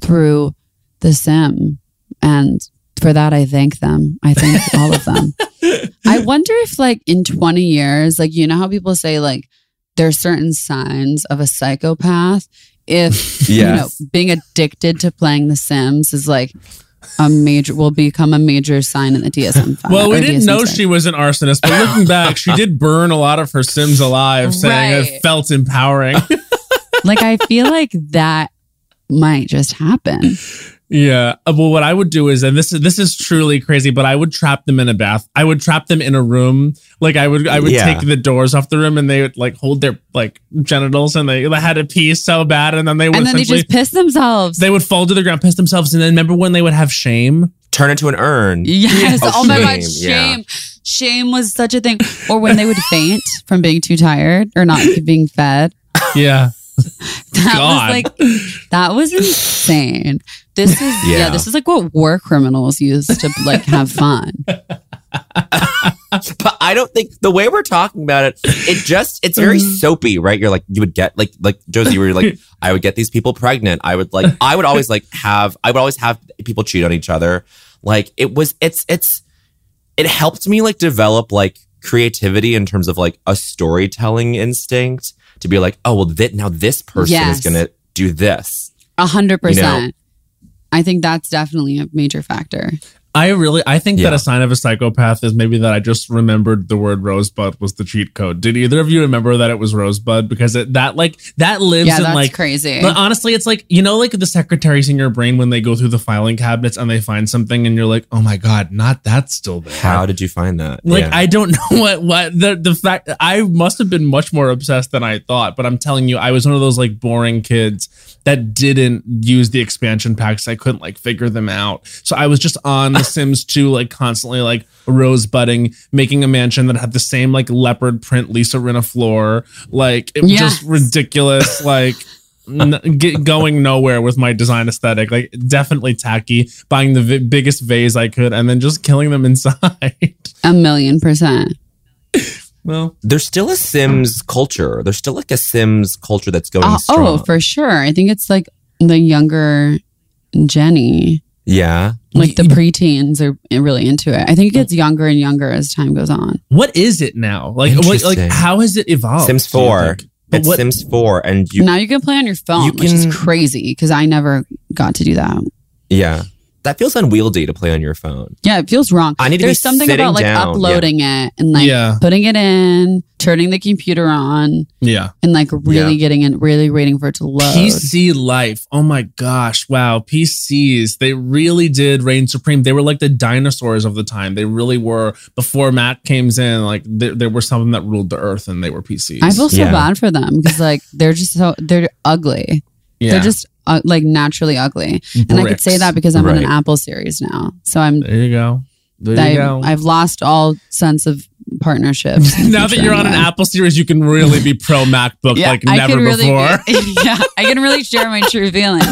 through the sim. And for that I thank them. I thank (laughs) all of them. I wonder if like in 20 years, like you know how people say like there's certain signs of a psychopath. If you know Yes. being addicted to playing The Sims is like a major will become a major sign in the DSM. five, Well, we didn't DSM know side. she was an arsonist, but looking (laughs) back, she did burn a lot of her Sims alive, saying it felt empowering. like I feel like that might just happen. (laughs) Yeah. Uh, Well, what I would do is, and this is this is truly crazy, but I would trap them in a bath. I would trap them in a room. Like I would, I would Yeah. take the doors off the room, and they would like hold their like genitals, and they, they had to pee so bad, and then they would And then they essentially just piss themselves. they would fall to the ground, piss themselves, and then remember when they would have shame? turn into an urn. Yes. Oh, Oh, my god, shame, yeah. shame. Shame was such a thing. Or when they would faint from being too tired or not being fed. Yeah. (laughs) That God. was like that was insane. This is yeah. Yeah. this is like what war criminals use to like have fun. (laughs) But I don't think the way we're talking about it, it just it's very Mm-hmm. soapy, right? You're like you would get like like Josie, you were like (laughs) I would get these people pregnant. I would like I would always like have I would always have people cheat on each other. Like it was it's it's it helped me like develop like creativity in terms of like a storytelling instinct to be like, oh well, that now this person Yes. is gonna do this. A hundred percent. I think that's definitely a major factor. I really, I think that a sign of a psychopath is maybe that I just remembered the word rosebud was the cheat code. Did either of you remember that it was rosebud? Because it, that like that lives Yeah, in that's like crazy. But honestly, it's like you know, like the secretaries in your brain when they go through the filing cabinets and they find something, and you're like, "Oh my god, not that still there." How did you find that? Like Yeah. I don't (laughs) know what what the the fact I must have been much more obsessed than I thought, but I'm telling you, I was one of those like boring kids that didn't use the expansion packs. I couldn't like figure them out, so I was just on The Sims 2, like constantly like rosebudding, making a mansion that had the same like leopard print Lisa Rinna floor, like it was Yes. just ridiculous, like. N- get going nowhere with my design aesthetic like definitely tacky buying the v- biggest vase i could and then just killing them (laughs) inside a million percent. well there's still a Sims culture. There's still like a Sims culture that's going Uh, strong. oh, for sure. I think it's like the younger Gen Z, yeah. like the preteens are really into it. I think it gets oh. younger and younger as time goes on. what is it now? Like, what, like, how has it evolved? Sims 4. But It's what- Sims 4 and you now you can play on your phone, you which is crazy because I never got to do that. yeah. That feels unwieldy to play on your phone. Yeah, it feels wrong. I need to be There's something sitting about like down, uploading it and like Yeah. putting it in, turning the computer on, yeah, and like really Yeah. getting it, really waiting for it to load. PC life. Oh my gosh! Wow, PCs. They really did reign supreme. They were like the dinosaurs of the time. They really were. Before Mac came in, like there, there were some that ruled the earth, and they were PCs. I feel so Yeah. bad for them because like they're just so they're ugly. Yeah. They're just uh, like naturally ugly. And I could say that because I'm in an Apple series now. So I'm There you go. There I, you go. I've lost all sense of partnerships. (laughs) in the now that you're on an. Apple series, you can really be pro MacBook like I never can really before. Be, (laughs) yeah, I can really (laughs) share my true feelings.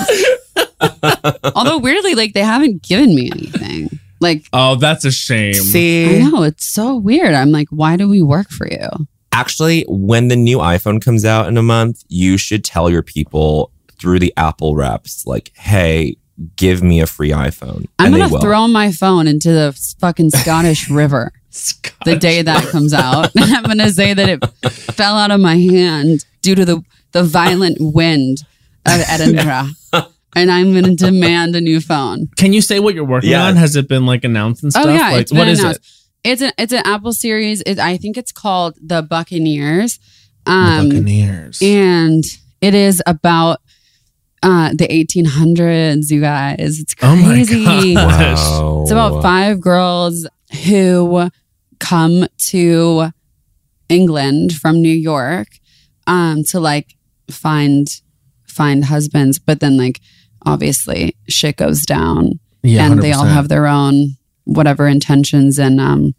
Although weirdly, like they haven't given me anything. Like oh, that's a shame. See, I know it's so weird. I'm like, why do we work for you? actually, when the new iPhone comes out in a month, you should tell your people through the Apple reps, like, hey, give me a free iPhone. I'm gonna throw my phone into the fucking Scottish (laughs) River the day that comes out. (laughs) I'm gonna say that it (laughs) fell out of my hand due to the the violent wind of Edinburgh, and I'm gonna demand a new phone. Can you say what you're working Yeah. on? Has it been like announced and stuff? Oh yeah, like, it's been what is announced. it? It's an it's an Apple series. It, I think it's called the Buccaneers. The Um, Buccaneers. and it is about uh the 1800s. You guys, it's Oh my crazy. (laughs) God. Wow. It's about five girls who come to England from New York um to like find find husbands, but then like obviously shit goes down yeah, and they all have their own whatever intentions and um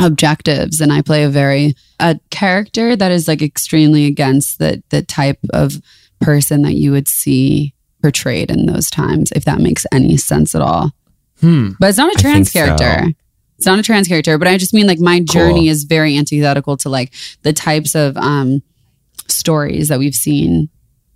objectives and I play a very a character that is like extremely against the the type of person that you would see portrayed in those times if that makes any sense at all. Hmm. But it's not a trans think so. character. It's not a trans character, but I just mean like my journey is very antithetical to like the types of um stories that we've seen.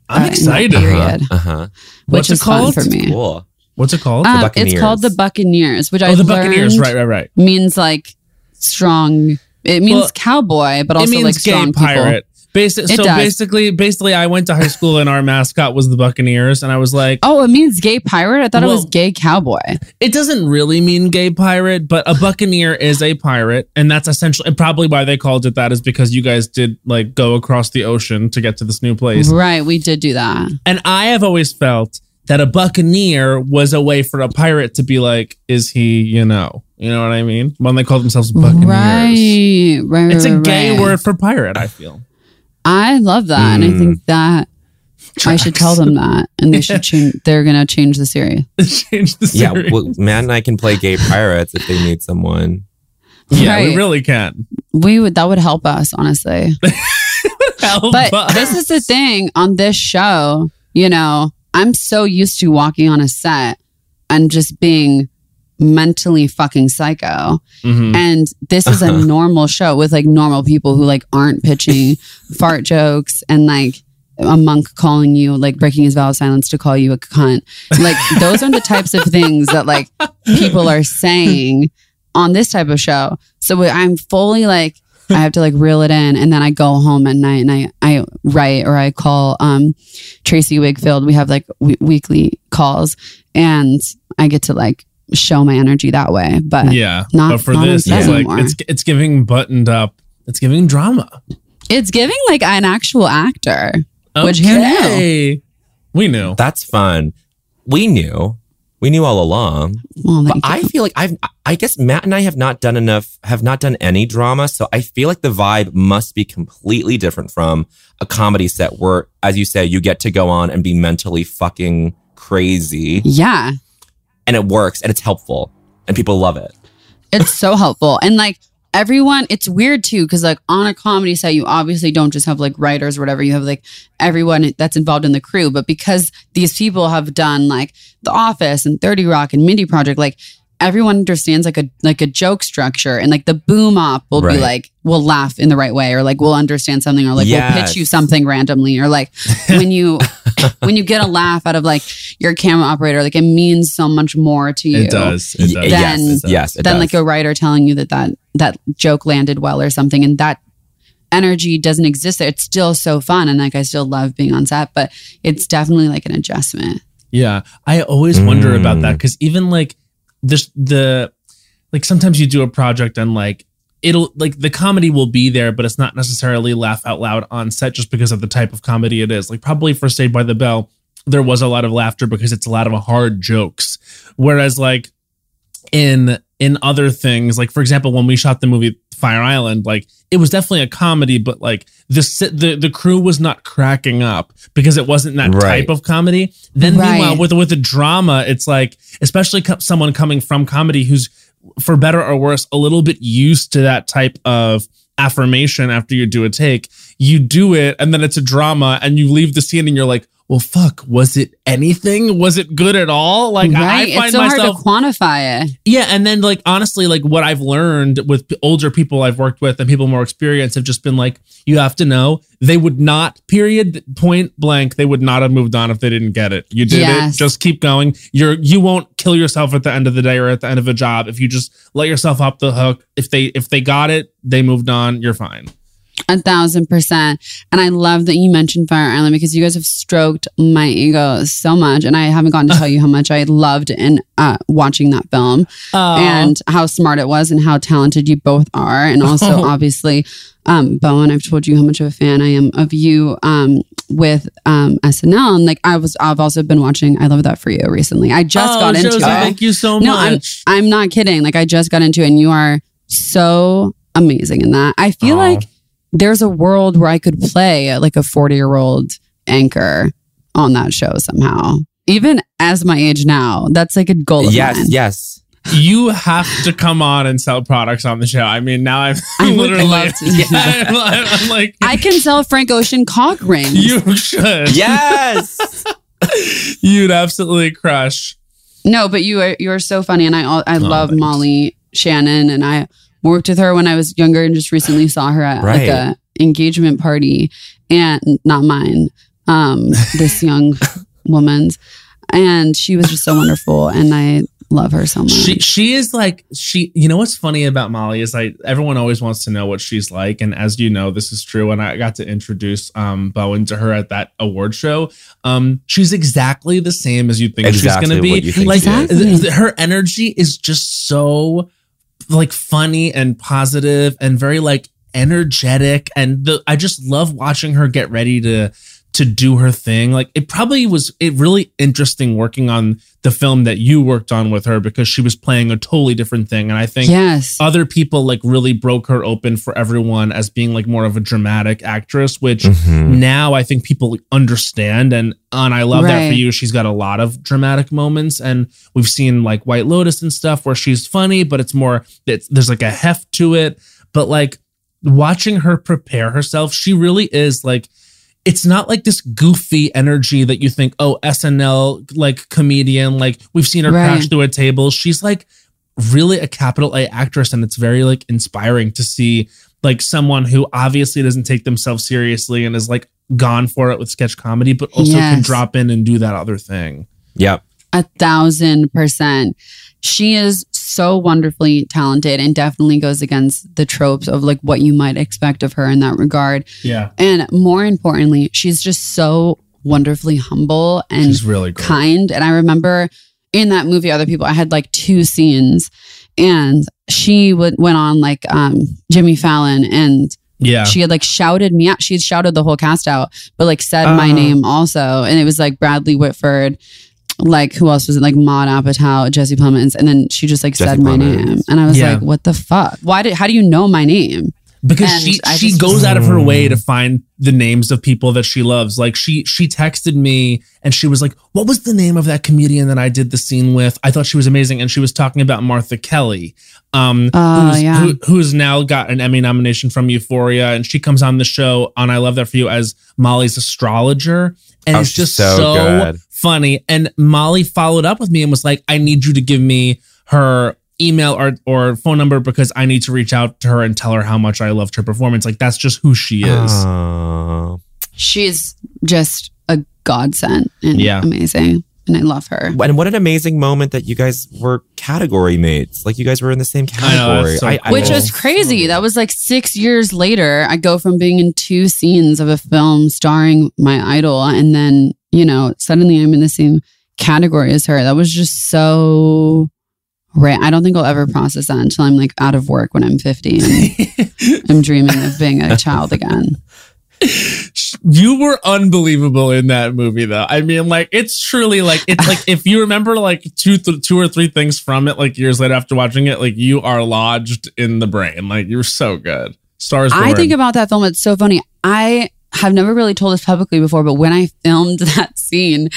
I'm uh, excited. period, Uh huh. What's which it is fun called? for me. Cool. What's it called? Um, Buccaneers. it's called the Buccaneers, which I oh, the Buccaneers. Right, right, right. means like strong. It means Well, cowboy, but it also means like gay strong pirate. Basi- so does. basically, basically, I went to high school and our mascot was the Buccaneers, and I was like. Oh, it means gay pirate. I thought it was gay cowboy. it doesn't really mean gay pirate, but a buccaneer is a pirate, and that's essentially and probably why they called it that is because you guys did like go across the ocean to get to this new place. Right, we did do that. And I have always felt that a buccaneer was a way for a pirate to be like, is he, you know, you know what I mean? When they call themselves buccaneers. Right, right. It's a right, gay right. word for pirate, I feel. I love that, and I Mm. think that I should tell them that, and they should (laughs) change. They're gonna change the series. (laughs) Change the Yeah, series. well, Matt and I can play gay pirates if they need someone. yeah, we really can. We would that would help us honestly. (laughs) Help But us. this is the thing on this show, you know, I'm so used to walking on a set and just being mentally fucking psycho. Mhm. And this is a (laughs) normal show with like normal people who like aren't pitching (laughs) fart jokes and like a monk calling you like breaking his vow of silence to call you a cunt. Like (laughs) those are the types of things that like people are saying on this type of show. So I'm fully like I have to like reel it in and then I go home at night and I I write or I call um Tracey Wigfield. We have like w- weekly calls and I get to like show my energy that way. But yeah, not- but for not this, it's set like it's it's giving buttoned up. It's giving drama. it's giving like an actual actor. Which who knew? Okay. We knew. That's fun. We knew. We knew all along. Well, But I feel like I've, I guess Matt and I have not done enough, have not done any drama. So I feel like the vibe must be completely different from a comedy set where, as you say, you get to go on and be mentally fucking crazy yeah. And it works and it's helpful and people love it. It's so (laughs) helpful. And like everyone, it's weird too, because like on a comedy set, you obviously don't just have like writers or whatever. You have like everyone that's involved in the crew. But because these people have done like The Office and 30 Rock and Mindy Project, like everyone understands like a like a joke structure and like the boom op will be like we'll laugh in the right way or like we'll understand something or like we'll pitch you something randomly or like (laughs) when you when you get a laugh out of like your camera operator like it means so much more to you It does. It does. Then- yes, yes, it than does. like a writer telling you that that that joke landed well or something and that energy doesn't exist there it's still so fun and like i still love being on set but it's definitely like an adjustment Yeah, I always wonder about Mm. that because even like this, the like sometimes you do a project and like it'll like the comedy will be there, but it's not necessarily laugh out loud on set just because of the type of comedy it is. Like probably for Saved by the Bell, there was a lot of laughter because it's a lot of hard jokes, whereas like in in other things, like for example, when we shot the movie Fire Island, like it was definitely a comedy, but like the the the crew was not cracking up because it wasn't that Right. type of comedy. Then Right. meanwhile, with with the drama, it's like especially co- someone coming from comedy who's for better or worse a little bit used to that type of affirmation after you do a take. You do it, and then it's a drama, and you leave the scene, and you're like. Well, fuck. Was it anything? Was it good at all? Like right I find it's so myself hard to quantify it yeah, and then like honestly, like what I've learned with older people I've worked with and people more experienced have just been like, you have to know they would not, period, point blank, they would not have moved on if they didn't get it. You did Yes. it. Just keep going. You're you won't kill yourself at the end of the day or at the end of a job if you just let yourself off the hook. If they if they got it, they moved on. You're fine. A thousand percent. And I love that you mentioned Fire Island because you guys have stroked my ego so much. And I haven't gotten to tell you how much I loved in uh, watching that film and how smart it was and how talented you both are. And also, (laughs) obviously, um, Bowen, I've told you how much of a fan I am of you um, with um, SNL. And like, I was, I've also been watching I Love That For You recently. I just Oh, got into Josie, it. Thank you so much. No, I'm. I'm not kidding. Like I just got into it and you are so amazing in that. I feel Aw. like there's a world where I could play uh, like a 40 year old anchor on that show somehow. Even as my age now, that's like a goal of yes, mine. yes. you have to come on and sell products on the show. I mean, now I'm I literally, love to (laughs) do that. I'm, I'm like, I can sell Frank Ocean cock rings. you should. Yes. (laughs) You'd absolutely crush. No, but you are you're so funny, and I al- I oh, love thanks. Molly Shannon, and I worked with her when I was younger, and just recently saw her at like a engagement party, and not mine, um, (laughs) this young woman's, and she was just so wonderful, and I love her so much. She she is like she. You know what's funny about Molly is like everyone always wants to know what she's like, and as you know, this is true. And I got to introduce um Bowen to her at that award show. Um, she's exactly the same as you think Exactly she's going to be. what you think like she is. Exactly. th- th- her energy is just so like funny and positive and very like energetic and the I just love watching her get ready to to do her thing. Like it probably was it really interesting working on the film that you worked on with her because she was playing a totally different thing and I think yes, other people like really broke her open for everyone as being like more of a dramatic actress which Mhm. now I think people understand and and I love that for you. She's got a lot of dramatic moments and we've seen like White Lotus and stuff where she's funny, but it's more it's there's like a heft to it. But like watching her prepare herself, she really is like it's not like this goofy energy that you think, oh, SNL like comedian, like we've seen her Right. crash through a table. She's like really a capital A actress, and it's very like inspiring to see like someone who obviously doesn't take themselves seriously and is like gone for it with sketch comedy, but also can drop in and do that other thing. Yep. a thousand percent. She is so wonderfully talented and definitely goes against the tropes of like what you might expect of her in that regard. Yeah. And more importantly, she's just so wonderfully humble and She's really great. kind. And I remember in that movie, other people, I had like two scenes, and she would went on like um, Jimmy Fallon, and Yeah. she had like shouted me out. She had shouted the whole cast out, but like said my Uh. name also, and it was like Bradley Whitford. Like who else was it? Like Maud Apatow, Jesse Plemons, and then she just like Jesse said my Plemons. name, and I was Yeah. like, "What the fuck? Why did? How do you know my name?" Because And she I she just- goes out of her way to find the names of people that she loves. Like she she texted me and she was like, "What was the name of that comedian that I did the scene with?" I thought she was amazing, and she was talking about Martha Kelly, um, Oh, who's, yeah. who, who's now got an Emmy nomination from Euphoria, and she comes on the show on I Love That for You as Molly's astrologer, and Oh, it's just so so, funny. And Molly followed up with me and was like, "I need you to give me her." Email or or phone number because I need to reach out to her and tell her how much I loved her performance. Like that's just who she is. Aw. She's just a godsend and Yeah. amazing, and I love her. And what an amazing moment that you guys were category mates. Like you guys were in the same I know, category. that's so cool. Which was crazy. That was like six years later. I go from being in two scenes of a film starring my idol, and then, you know, suddenly I'm in the same category as her. That was just so right. I don't think I'll ever process that until I'm like out of work when I'm 50 (laughs) I'm dreaming of being a child again. you were unbelievable in that movie though. I mean like it's truly like it's like if you remember like two th- two or three things from it like years later after watching it like you are lodged in the brain. Like you're so good. Stars I think about that film. It's so funny. I have never really told this publicly before, but when I filmed (laughs) that scene,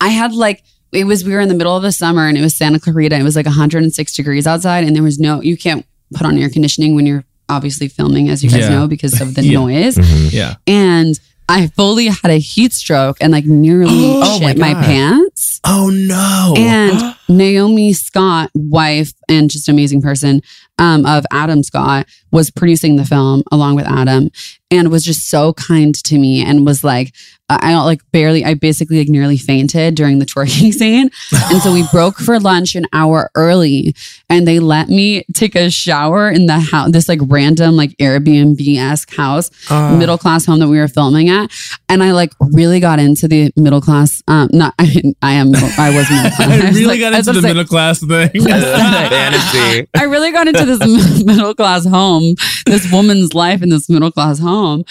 I had like, it was, we were in the middle of the summer and it was Santa Clarita. It was like 106 degrees outside and there was no, you can't put on air conditioning when you're obviously filming, as you guys Yeah. know, because of the (laughs) Yeah. noise. Mhm. yeah. And I fully had a heat stroke and like nearly (gasps) Oh my shit my, God. pants. Oh no. And (gasps) (gasps) Naomi Scott, wife and just amazing person um, of Adam Scott, was producing the film along with Adam and was just so kind to me and was like, I I like barely, I basically like nearly fainted during the (laughs) twerking scene. And so we (laughs) broke for lunch an hour early and they let me take a shower in the house, this like random like Airbnb esque house Ah. middle class home that we were filming at, and I like really got into the middle class. Um, not (laughs) I, I am I was middle class. I was really like- got I was into the gonna middle class thing. (laughs) Fantasy. I really got into this (laughs) middle class home, this woman's life in this middle class home.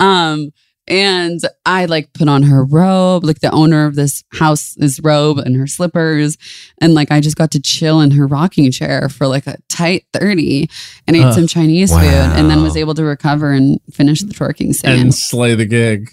Um, and I like put on her robe, like the owner of this house, this robe and her slippers. And like I just got to chill in her rocking chair for like a tight 30 and ate Ugh. some Chinese food and then was able to recover and finish the twerking scene. and slay the gig.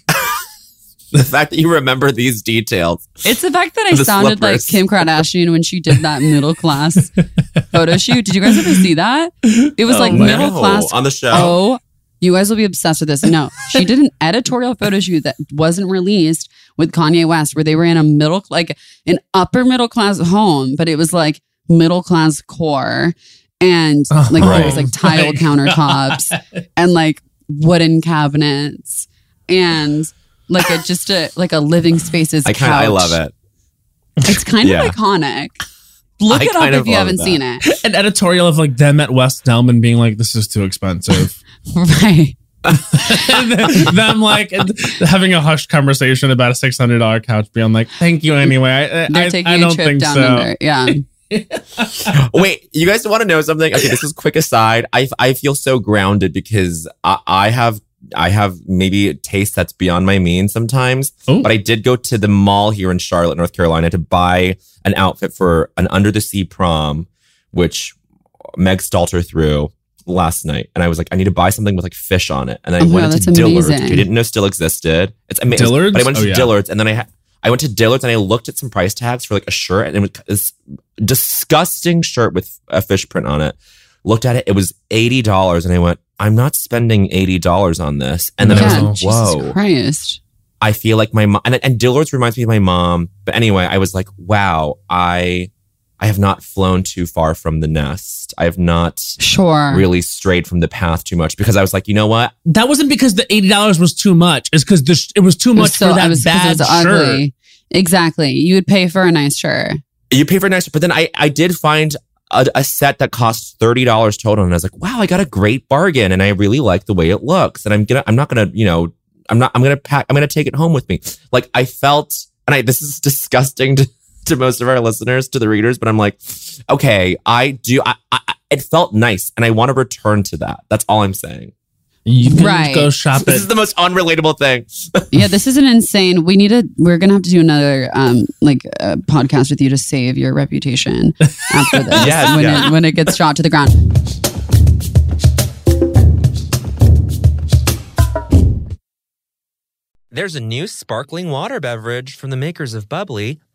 The fact that you remember these details. It's the fact that I (laughs) The sounded like. Kim Kardashian when she did that middle class (laughs) photo shoot. Did you guys ever see that? It was oh, like Oh, my- middle No, class. on the show. Oh, you guys will be obsessed with this. No, she did an (laughs) editorial photo shoot that wasn't released with Kanye West, where they were in a middle, like an upper middle class home, but it was like middle class core, and like there was Oh like tile oh my countertops and like wooden cabinets and like a just a like a living spaces. I kind of I love it. It's kind Yeah. of iconic. Look I it up if you haven't that. seen it. (laughs) An editorial of like them at West Delman being like, "This is too expensive." (laughs) right. (laughs) them like having a hushed conversation about a six hundred dollar couch, being like, "Thank you anyway." I, They're I, taking I a don't think so. under. Yeah. Wait, you guys want to know something? Okay, this is quick aside. I I feel so grounded because I, I have I have maybe a taste that's beyond my means sometimes. Oh. But I did go to the mall here in Charlotte, North Carolina, to buy an outfit for an under the sea prom, which Meg Stalter threw last night, and I was like, I need to buy something with like fish on it, and I Oh, went wow, that's Dillard's, which. I didn't know still existed. It's amazing, Dillard's? but I went to Oh, yeah. Dillard's, and then I had. I went to Dillard's and I looked at some price tags for like a shirt and it was this disgusting shirt with a fish print on it. Looked at it, it was $80 and I went, I'm not spending $80 on this. And then I was yeah. like, Jesus whoa. Christ. I feel like my mom and, and Dillard's reminds me of my mom. But anyway, I was like, wow, I I have not flown too far from the nest. I have not Sure. really strayed from the path too much because I was like, you know what? That wasn't because the eighty dollars was too much. It's because sh- it was too It much so- for that it was 'cause bad was shirt. ugly. Exactly. You would pay for a nice shirt. You pay for a nice, shirt. but then I I did find a, a set that costs thirty dollars total, and I was like, wow, I got a great bargain, and I really like the way it looks, and I'm gonna I'm not gonna you know I'm not I'm gonna pack I'm gonna take it home with me. Like I felt, and I this is (laughs) disgusting to to most of our listeners to the readers, but I'm like, okay, I do I, I it felt nice, and I want to return to that. That's all I'm saying. You can Right. go shop This at is the most unrelatable thing. (laughs) yeah, this is an insane. We need to. We're gonna have to do another um like uh, podcast with you to save your reputation after (laughs) this. Yes, when yeah. it when it gets shot to the ground. There's a new sparkling water beverage from the makers of Bubbly,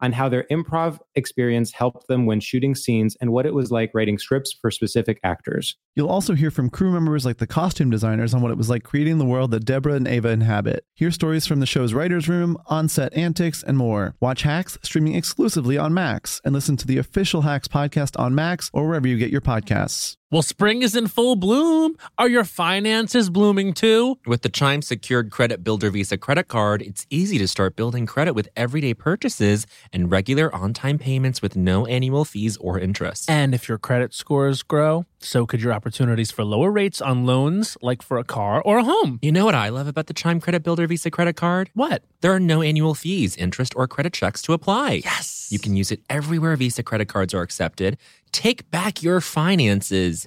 on how their improv experience helped them when shooting scenes and what it was like writing scripts for specific actors. You'll also hear from crew members like the costume designers on what it was like creating the world that Deborah and Ava inhabit. Hear stories from the show's writer's room, on set antics, and more. Watch Hacks streaming exclusively on Max and listen to the official Hacks podcast on Max or wherever you get your podcasts. Well, spring is in full bloom. Are your finances blooming too? With the Chime Secured Credit Builder Visa credit card, it's easy to start building credit with everyday purchases and regular on time payments with no annual fees or interest. And if your credit scores grow, So could your opportunities for lower rates on loans, like for a car or a home. You know what I love about the Chime Credit Builder Visa credit card? What? There are no annual fees, interest, or credit checks to apply. Yes. You can use it everywhere Visa credit cards are accepted. Take back your finances.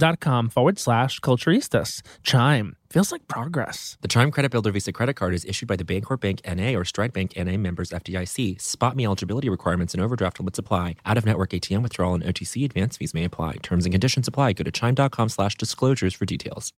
chime.com forward slash culturistas. Chime feels like progress. The Chime Credit Builder Visa credit card is issued by the Bancorp Bank NA or Stride Bank NA members FDIC. Spot me eligibility requirements and overdraft limits apply. Out of network ATM withdrawal and OTC advance fees may apply. Terms and conditions apply. Go to chime.com slash disclosures for details.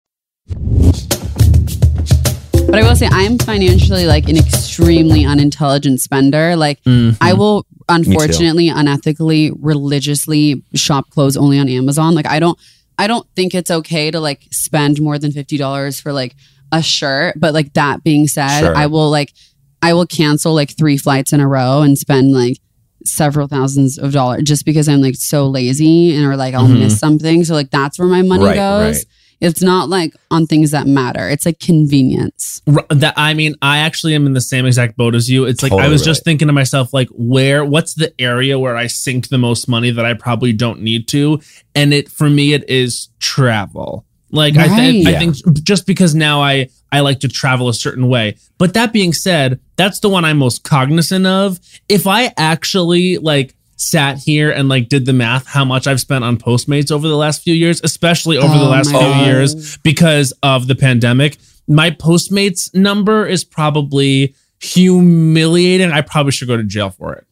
But I will say I'm financially like an extremely unintelligent spender. Like Mm-hmm. I will unfortunately, unethically, religiously shop clothes only on Amazon. Like I don't I don't think it's okay to like spend more than fifty dollars for like a shirt. But like that being said, Sure. I will like I will cancel like three flights in a row and spend like several thousands of dollars just because I'm like so lazy and or like I'll Mhm. miss something. So like that's where my money Right, goes. right. It's not like on things that matter. It's like convenience. R- that I mean, I actually am in the same exact boat as you. It's like I Totally was just thinking to myself, like, where, what's the area where I sink the most money that I probably don't need to? And it for me, it is travel. Like I, th- Right. I think just because now I I like to travel a certain way. But that being said, that's the one I'm most cognizant of. If I actually like sat here and like did the math how much I've spent on Postmates over the last few years, especially over the Oh last few God. years because of the pandemic, my Postmates number is probably humiliating. I probably should go to jail for it.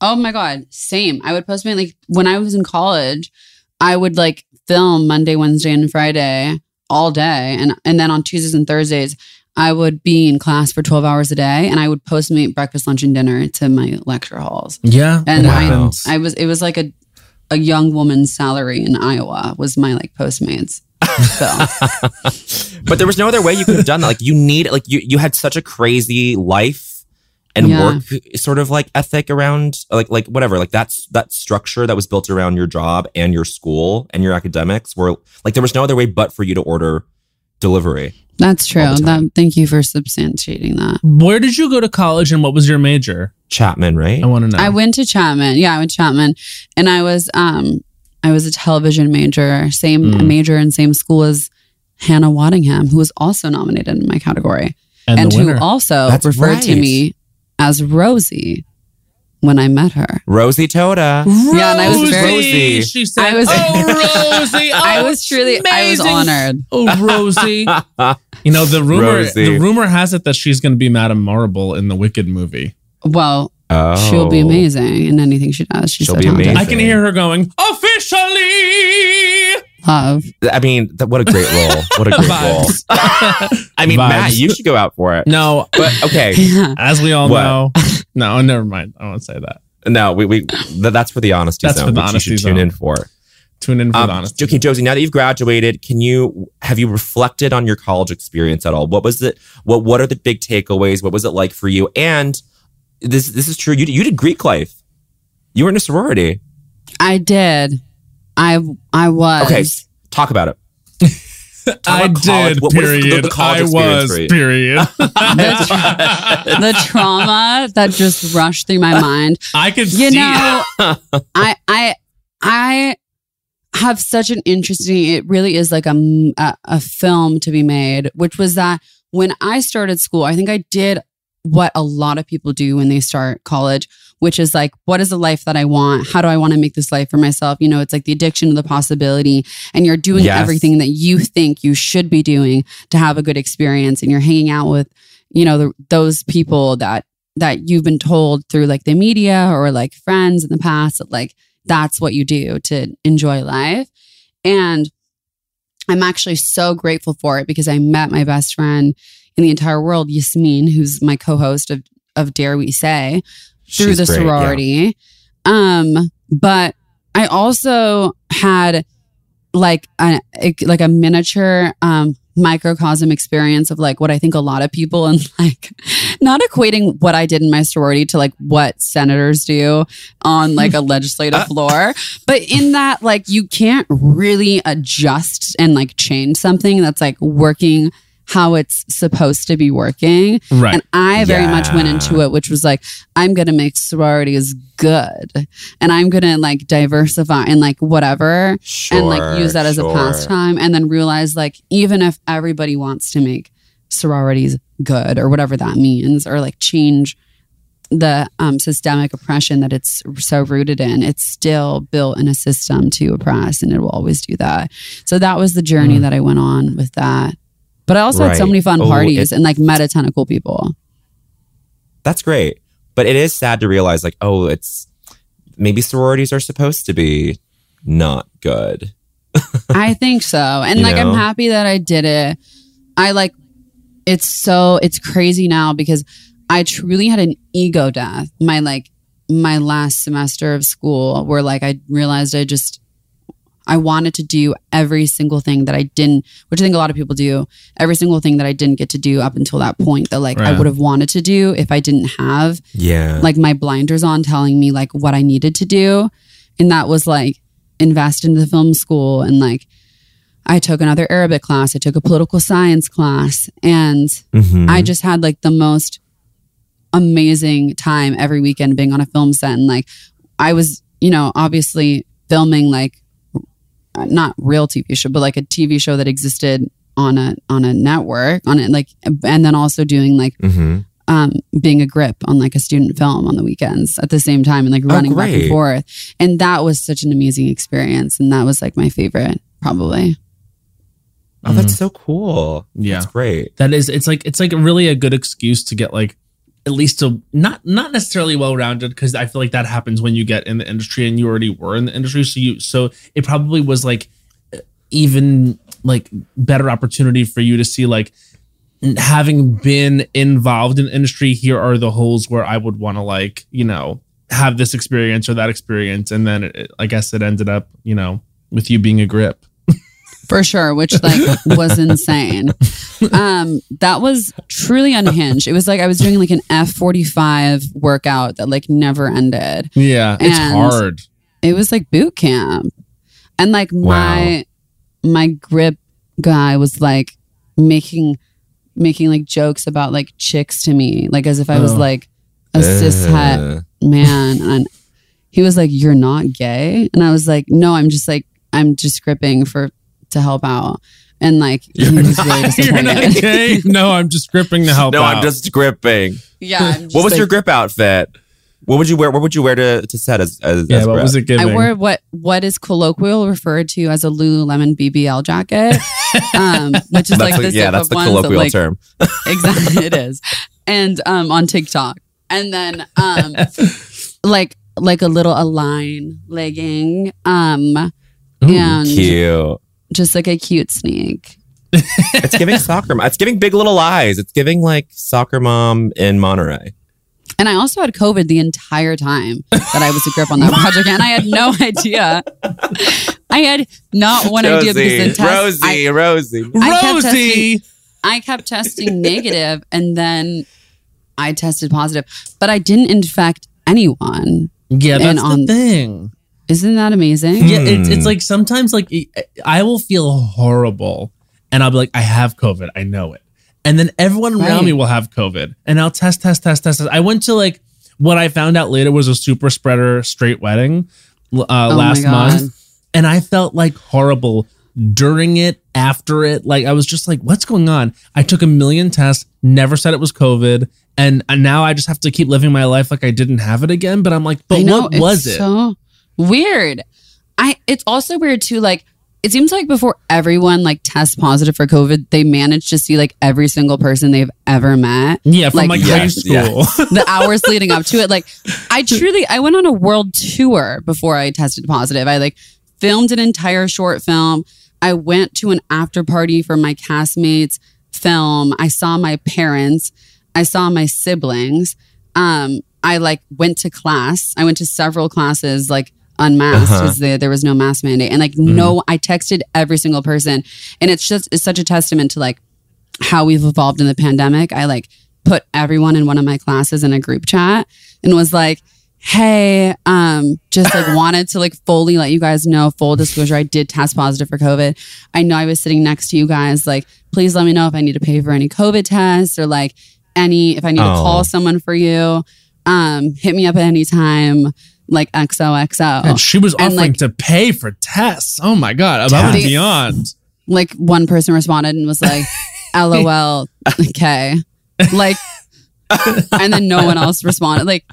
Oh my god, same. I would postmate like when I was in college, I would like film Monday, Wednesday, and Friday all day, and and then on Tuesdays and Thursdays, I would be in class for twelve hours a day, and I would postmate breakfast, lunch, and dinner to my lecture halls. Yeah. And Wow. I, I was it was like a a young woman's salary in Iowa was my like Postmates. So (laughs) but there was no other way you could have done that. Like you need, like you, you had such a crazy life and Yeah. work sort of like ethic around, like, like whatever, like that's that structure that was built around your job and your school and your academics were like, there was no other way but for you to order delivery. That's true. All the time. That, thank you for substantiating that. Where did you go to college and what was your major? Chapman, right? I want to know. I went to Chapman. Yeah, I went to Chapman, and I was um I was a television major, same Mm. major and same school as Hannah Waddingham, who was also nominated in my category, and, and, the who winner. also That's referred to me as Rosie when I met her. Rosie Totah. Yeah, and I was very- Rosie. She said, I was- "Oh, (laughs) Rosie! I oh, was truly, I was honored. Oh, Rosie! You know the rumor. Rosie. The rumor has it that she's going to be Madame Morrible in the Wicked movie. Well, Oh. she'll be oh. amazing in anything she does. She's She'll so be talented. amazing. I can hear her going officially. Love. I mean, th- what a great role. What a great (laughs) role. I mean, Vibes. Matt, you should go out for it. No, But okay. (laughs) Yeah. as we all What? know, (laughs) no, never mind. I won't say that. No, we, we th- that's for the honesty That's zone, for the which honesty you should tune zone. in for. Tune in for Um, the honesty. okay, Josie. Now that you've graduated, can you have you reflected on your college experience at all? What was it? What What are the big takeaways? What was it like for you? And this this is true. You you did Greek life. You were in a sorority. I did. I I was. Okay, talk about it. (laughs) I about did. What- what is the- period. the I was. for you? Period. (laughs) the trauma that just rushed through my mind. I could You see. know, (laughs) I I I have such an interesting. It really is like a a film to be made, which was that when I started school, I think I did what a lot of people do when they start college, which is like, what is the life that I want? How do I want to make this life for myself? You know, it's like the addiction to the possibility, and you're doing Yes. everything that you think you should be doing to have a good experience, and you're hanging out with, you know, the, those people that that you've been told through like the media or like friends in the past that like that's what you do to enjoy life. And I'm actually so grateful for it because I met my best friend in the entire world, Yasmin, who's my co-host of of Dare We Say, through She's the great, yeah. sorority. Um, but I also had like a like a miniature um microcosm experience of like what I think a lot of people (laughs) and like not equating what I did in my sorority to like what senators do on like a (laughs) legislative floor, but in that like you can't really adjust and like change something that's like working how it's supposed to be working. Right. And I very much went into it, which was like, I'm going to make sororities good and I'm going to like diversify and like whatever Sure, and like use that as a sure. pastime and then realize like, even if everybody wants to make sororities good or whatever that means or like change the um, systemic oppression that it's so rooted in, it's still built in a system to oppress and it will always do that. So that was the journey that I went on with that. But I also had so many fun Oh, parties it- and like met a ton of cool people. That's great. But it is sad to realize, like, oh, it's maybe sororities are supposed to be not good. (laughs) I think so. And You like know? I'm happy that I did it. I like it's so it's crazy now because I truly had an ego death. My like my last semester of school where like I realized I just I wanted to do every single thing that I didn't, which I think a lot of people do, every single thing that I didn't get to do up until that point that like I would have wanted to do if I didn't have Yeah. like my blinders on telling me like what I needed to do. And that was like invest into the film school and like I took another Arabic class, I took a political science class, and Mhm. I just had like the most amazing time every weekend being on a film set. And like I was, you know, obviously filming like not real TV show, but like a TV show that existed on a on a network on it like and then also doing like Mhm. um, being a grip on like a student film on the weekends at the same time and like Oh, running back and forth. And that was such an amazing experience. And that was like my favorite, probably. Oh, that's so cool. Yeah. That's great. that is it's like it's like really a good excuse to get like at least a not not necessarily well rounded because I feel like that happens when you get in the industry and you already were in the industry. So you so it probably was like uh, even like better opportunity for you to see like having been involved in industry here are the holes where I would want to like you know have this experience or that experience. And then it, I guess it ended up you know with you being a grip For sure, which like (laughs) was insane. Um, that was truly unhinged. It was like I was doing like an F forty five workout that like never ended. yeah it's hard It was like boot camp. And like my my grip guy was like making making like jokes about like chicks to me, like as if I was Oh. like a cis Uh, man. And he was like, You're not gay? And I was like, No, I'm just like I'm just gripping for to help out. And like You're was not- really (laughs) You're not disappointed. gay? No, I'm just gripping to help no, out. I'm just gripping. yeah. I'm just What was like- your grip outfit? What would you wear? What would you wear to, to set as, as yeah, as what grip? was it giving? I wore what what is colloquial referred to as a Lululemon BBL jacket, (laughs) um, which is That's like the- the yeah, zip that's the ones that, colloquial like, term. (laughs) exactly it is and um on tiktok and then um like like a little align legging um and Cute. Just like a cute sneak It's giving (laughs) soccer. mom. It's giving Big Little Lies. It's giving like soccer mom in Monterey. and i also had covid the entire time that i was a grip on that (laughs) project and i had no idea i had not one idea because the test I, Rosie, Rosie. I kept Rosie. I kept testing negative and then I tested positive, but I didn't infect anyone. Yeah, And that's on- the thing. Isn't that amazing? Yeah, it's, Hmm. it's like sometimes like I will feel horrible, and I'll be like, I have COVID, I know it, and then everyone around Right. me will have COVID, and I'll test, test, test, test. test. I went to like what I found out later was a super spreader straight wedding uh, Oh last month, and I felt like horrible during it, after it. Like I was just like, what's going on? I took a million tests, never said it was COVID. And, and now I just have to keep living my life like I didn't have it again. But I'm like, but know, what it's was it? Weird. I it's also weird too, like it seems like before everyone like tests positive for COVID, they manage to see like every single person they've ever met. Yeah, from Like, like, high yes, school. yes. (laughs) the hours leading up to it. Like I truly I went on a world tour before I tested positive. I like filmed an entire short film. I went to an after party for my castmates film. I saw my parents. I saw my siblings. Um I like went to class. I went to several classes like unmasked Uh-huh. because there was no mask mandate. And like, no, I texted every single person. And it's just, it's such a testament to like how we've evolved in the pandemic. I like put everyone in one of my classes in a group chat and was like, hey, um, just like (laughs) wanted to like fully let you guys know, full disclosure, I did test positive for COVID. I know I was sitting next to you guys. Like, please let me know if I need to pay for any COVID tests or like any, if I need to Oh. call someone for you. Um, hit me up at any time, like XOXO. And she was And, offering like- to pay for tests. Oh my god, above and beyond. like one person responded and was like, (laughs) LOL, okay. Like, and then no one else responded. Like,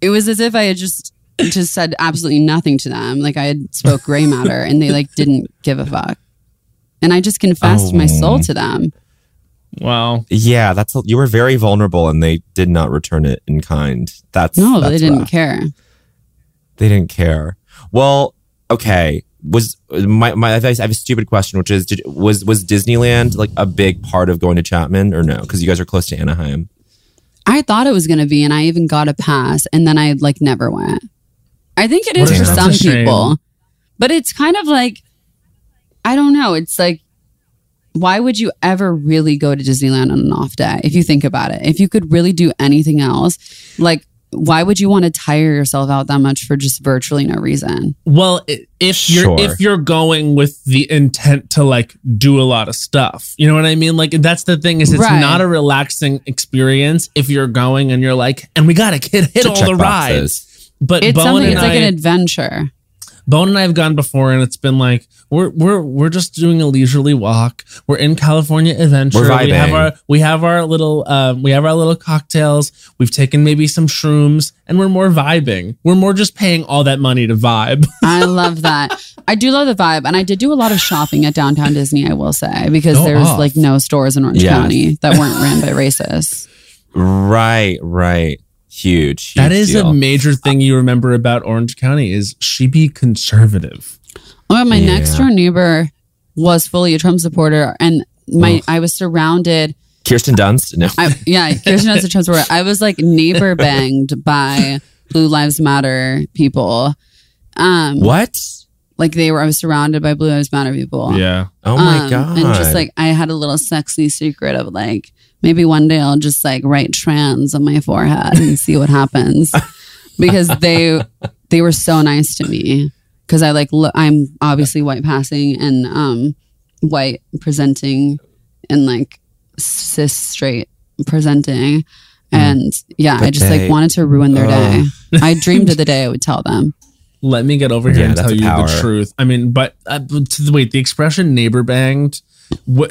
it was as if I had just just said absolutely nothing to them. Like I had spoke gray matter and they like didn't give a fuck. And I just confessed my oh. soul to them. Wow. Yeah, that's you were very vulnerable, and they did not return it in kind. That's No, that's they didn't rough. care. They didn't care. Well, okay. Was my my I have a stupid question, which is, did, was was Disneyland like a big part of going to Chapman or no? Because you guys are close to Anaheim. I thought it was going to be, and I even got a pass, and then I like never went. I think it is What for is some That's a shame. people, but it's kind of like I don't know. It's like why would you ever really go to Disneyland on an off day if you think about it? If you could really do anything else, like why would you want to tire yourself out that much for just virtually no reason? Well, if you're Sure. if you're going with the intent to like do a lot of stuff, you know what I mean? Like that's the thing is it's Right. not a relaxing experience if you're going and you're like, and we gotta hit hit all the boxes. rides. But It's Bowen something. and It's like an adventure. Bowen and I have gone before, and it's been like we're we're we're just doing a leisurely walk. We're in California Adventure. We're We have vibing. our we have our little um, we have our little cocktails. We've taken maybe some shrooms, and we're more vibing. We're more just paying all that money to vibe. (laughs) I love that. I do love the vibe, and I did do a lot of shopping at downtown Disney. I will say because Go there's off. like no stores in Orange Yes. County that weren't (laughs) ran by racists. Right, right. Huge. that huge is deal. a major thing you remember about Orange County is she be conservative. Oh, my Yeah. next door neighbor was fully a Trump supporter, and my I was surrounded. Kirsten Dunst. No. I, yeah, (laughs) Kirsten Dunst, a Trump supporter. I was like neighbor banged (laughs) by Blue Lives Matter people. Um, what? like they were. I was surrounded by Blue Lives Matter people. Yeah, Oh my Um, god. And just like I had a little sexy secret of like maybe one day I'll just like write trans on my forehead and see what happens (laughs) because they they were so nice to me because I like look I'm obviously white passing and um white presenting and like cis straight presenting and yeah I just they- like wanted to ruin their day. I (laughs) dreamed of the day I would tell them. let me get over here Yeah, and tell you power. the truth. I mean, but uh, to the, wait, the expression "neighbor banged" wh-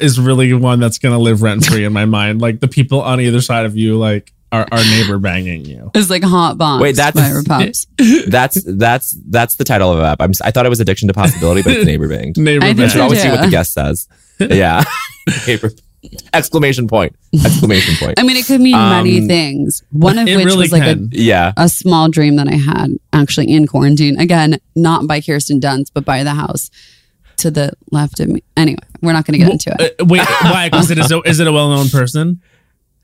is really one that's gonna live rent free in my mind. Like the people on either side of you, like our, are neighbor banging you. It's like hot box Wait, that's- by Repups. (laughs) that's that's that's the title of the app. I'm, si thought it was addiction to possibility, but it's (laughs) neighbor banged. Neighbor I think I should always see what the guest says. Yeah. (laughs) neighbor. Exclamation point. Exclamation point. I mean, it could mean many Um, things. One of which really was like a. Yeah. a small dream that I had actually in quarantine. Again, not by Kirsten Dunst, but by the house to the left of me. Anyway, we're not going to get into it. Uh, wait, why? Because it is. A, is it a well-known person?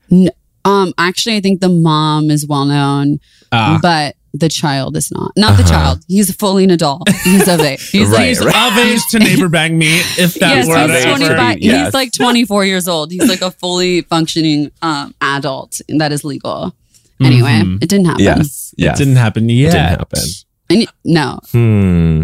No, Um, actually, I think the mom is well known, Ah. but the child is not. Not the Uh-huh. child. He's fully an adult. He's of age. He's (laughs) Right, like, He's right. of age to neighbor bang me. If that yes, were he's age ever- to 25. yes. He's like 24 years old. He's like a fully functioning um, adult that is legal. Anyway, Mhm. it didn't happen. Yes. It didn't happen yet. It didn't happen. And no, Hmm.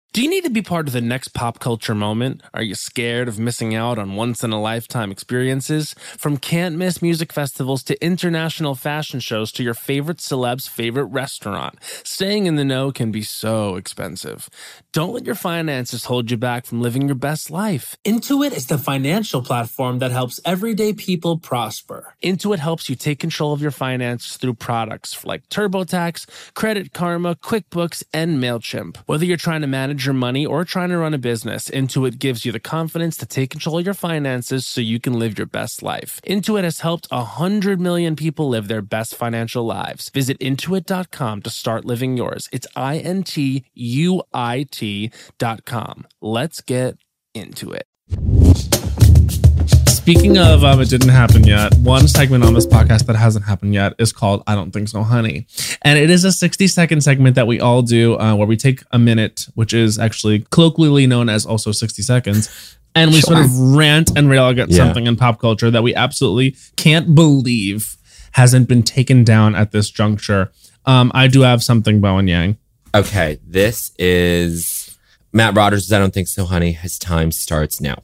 Do you need to be part of the next pop culture moment? Are you scared of missing out on once in a lifetime experiences? From can't miss music festivals to international fashion shows to your favorite celeb's favorite restaurant, staying in the know can be so expensive. Don't let your finances hold you back from living your best life. Intuit is the financial platform that helps everyday people prosper. Intuit helps you take control of your finances through products like TurboTax, Credit Karma, QuickBooks, and MailChimp. Whether you're trying to manage your money or trying to run a business, Intuit gives you the confidence to take control of your finances so you can live your best life. Intuit has helped 100 million people live their best financial lives. Visit intuit.com to start living yours. It's I N T U I T.com. Let's get into it. Speaking of um, it didn't happen yet, one segment on this podcast that hasn't happened yet is called I Don't Think So, Honey. And it is a 60 second segment that we all do uh, where we take a minute, which is actually colloquially known as also 60 seconds. And we sort of rant and rail against Yeah. something in pop culture that we absolutely can't believe hasn't been taken down at this juncture. Um, I do have something, Bowen Yang. Okay, this is Matt Rogers. I don't think so, honey. His time starts now.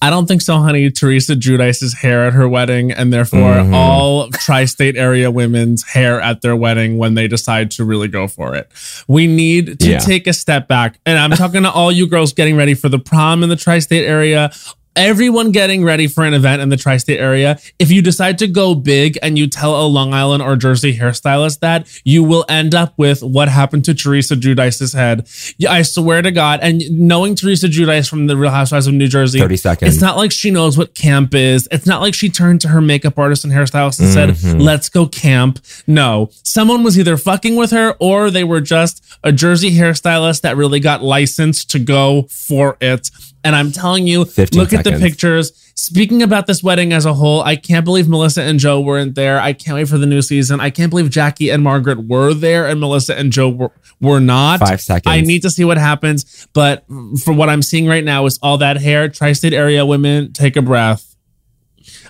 I don't think so, honey. Teresa Giudice's hair at her wedding, and therefore Mhm. all tri-state area women's hair at their wedding when they decide to really go for it. We need to Yeah. take a step back, and I'm talking to all you girls getting ready for the prom in the tri-state area. Everyone getting ready for an event in the tri state area. If you decide to go big and you tell a Long Island or Jersey hairstylist that, you will end up with what happened to Teresa Giudice's head. I swear to God. And knowing Teresa Giudice from the Real Housewives of New Jersey, 30 seconds. it's not like she knows what camp is. It's not like she turned to her makeup artist and hairstylist and said, Mhm. let's go camp. No, someone was either fucking with her or they were just a Jersey hairstylist that really got licensed to go for it. And I'm telling you, 15 look at the pictures. Speaking about this wedding as a whole, I can't believe Melissa and Joe weren't there. I can't wait for the new season. I can't believe Jackie and Margaret were there and Melissa and Joe were, were not. Five seconds. I need to see what happens. But for what I'm seeing right now is all that hair. Tri-state area women, take a breath.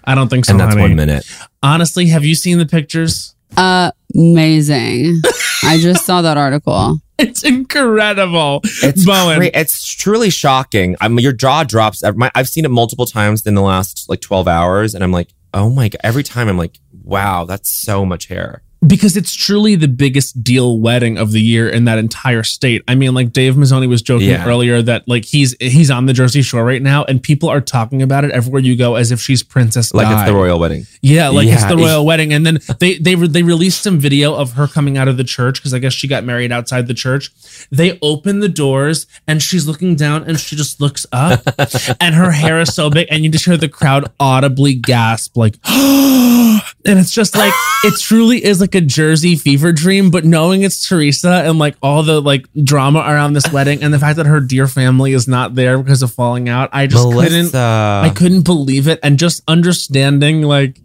I don't think so, and that's honey. one minute. Honestly, have you seen the pictures? Uh, amazing. (laughs) I just saw that article. (laughs) It's incredible. It's Bowen. cra- it's truly shocking. I mean, your jaw drops. I've- my- I've seen it multiple times in the last like 12 hours, and I'm like, oh my god! Every time I'm like, wow, that's so much hair. Because it's truly the biggest deal wedding of the year in that entire state. I mean, like Dave Mizzoni was joking Yeah. earlier that like he's he's on the Jersey Shore right now, and people are talking about it everywhere you go as if she's Princess Like Di. it's the royal wedding. Yeah, like it's the royal wedding, and then they they they released some video of her coming out of the church because I guess she got married outside the church. They open the doors and she's looking down and she just looks up, (laughs) and her hair is so big, and you just hear the crowd audibly gasp like, (gasps) (gasps) and it's just like it truly is like a Jersey fever dream. But knowing it's Teresa and like all the like drama around this wedding, and the fact that her dear family is not there because of falling out, I just couldn't. I couldn't believe it. And just understanding, like,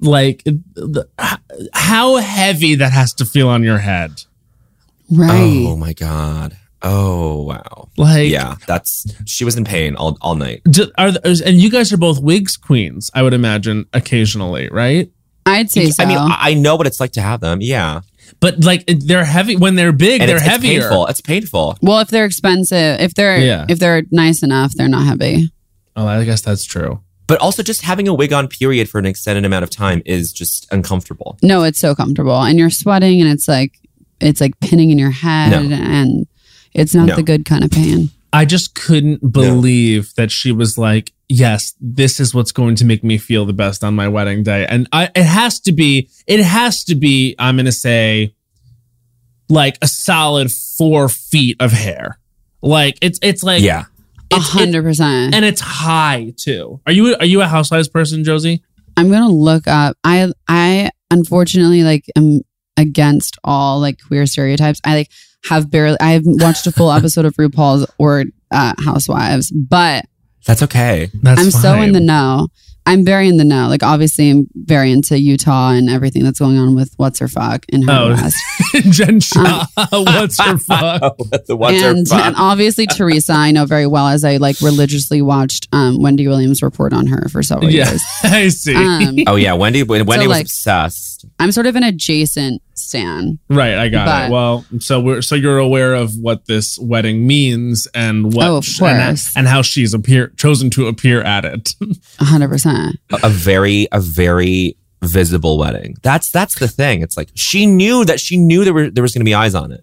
like the, how heavy that has to feel on your head. Right. Oh my god. Oh wow. Like, yeah, that's she was in pain all all night. do- are the, and you guys are both wigs queens, I would imagine, occasionally, right? I'd say so. I mean, I I know what it's like to have them. Yeah, But like they're heavy when they're big, and they're it's, it's heavier. painful. It's painful. well, if they're expensive, if they're Yeah. if they're nice enough, they're not heavy. Oh, I guess that's true. But also, just having a wig on period for an extended amount of time is just uncomfortable. No, it's so comfortable, and you're sweating, and it's like it's like pinning in your head, No. and it's not No. the good kind of pain. I just couldn't believe that she was like, "Yes, this is what's going to make me feel the best on my wedding day." And I, it has to be, it has to be. I'm going to say, like a solid four feet of hair. Like it's, it's like, yeah, A hundred percent. and it's high too. Are you, are you a housewives person, Josie? I'm gonna look up. I I unfortunately like am against all like queer stereotypes. I like have barely. I haven't watched a full (laughs) episode of RuPaul's or uh, Housewives, but that's okay. That's I'm so in the know. I'm very in the know. Like obviously, I'm very into Utah and everything that's going on with what's her fuck in her Oh. (laughs) West. Jen Shah, (laughs) what's her fuck? (laughs) the ones are and, fun. and obviously Teresa, I know very well as I like religiously watched um, Wendy Williams report on her for several Yeah, years. I see. Um, oh yeah, Wendy. Wendy was like- obsessed. I'm sort of an adjacent stan. Right, I got But- it. Well, so we're so you're aware of what this wedding means and what Oh, of and, course. and how she's appear chosen to appear at it. (laughs) hundred percent. A, a very, a very visible wedding. That's that's the thing. It's like she knew that she knew there were there was going to be eyes on it.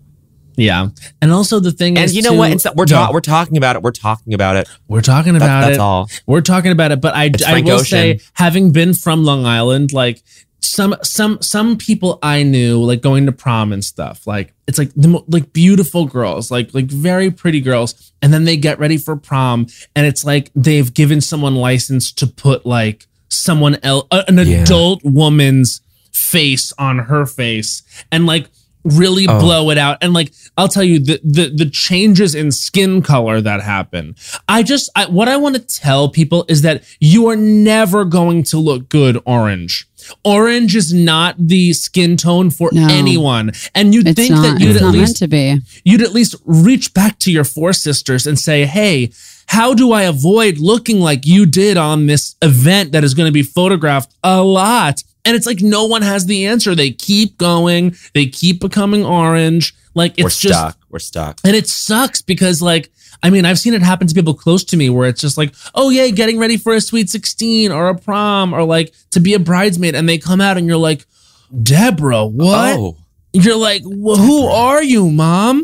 yeah, and also the thing And is, you know too- what? It's, we're Go. ta- we're talking about it. We're talking about it. we're talking That- about that's it. all. We're talking about it, but I It's I Frank will Ocean. say, having been from Long Island, like some some some people I knew, like going to prom and stuff, like it's like the mo- like beautiful girls, like like very pretty girls, and then they get ready for prom, and it's like they've given someone license to put like someone else, an Yeah. adult woman's face on her face, and like really Oh. blow it out and like i'll tell you the the, the changes in skin color that happen i just I, what i want to tell people is that you are never going to look good orange orange is not the skin tone for No. anyone and you'd think not. that you'd It's at not meant least to be. you'd at least reach back to your four sisters and say, Hey, how do I avoid looking like you did on this event that is going to be photographed a lot? And it's like no one has the answer. They keep going, they keep becoming orange. Like it's we're just stuck. We're stuck. and it sucks because like I mean, I've seen it happen to people close to me where it's just like, oh yeah, getting ready for a sweet 16 or a prom or like to be a bridesmaid and they come out and you're like, Deborah, what? Oh, You're like, well, who are you, mom?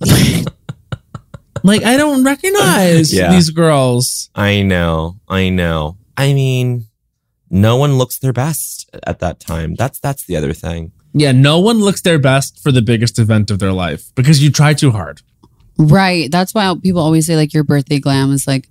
(laughs) like, I don't recognize Yeah. these girls. I know. I know. I mean, no one looks their best at that time. That's that's the other thing. Yeah, no one looks their best for the biggest event of their life because you try too hard. Right. That's why people always say like your birthday glam is like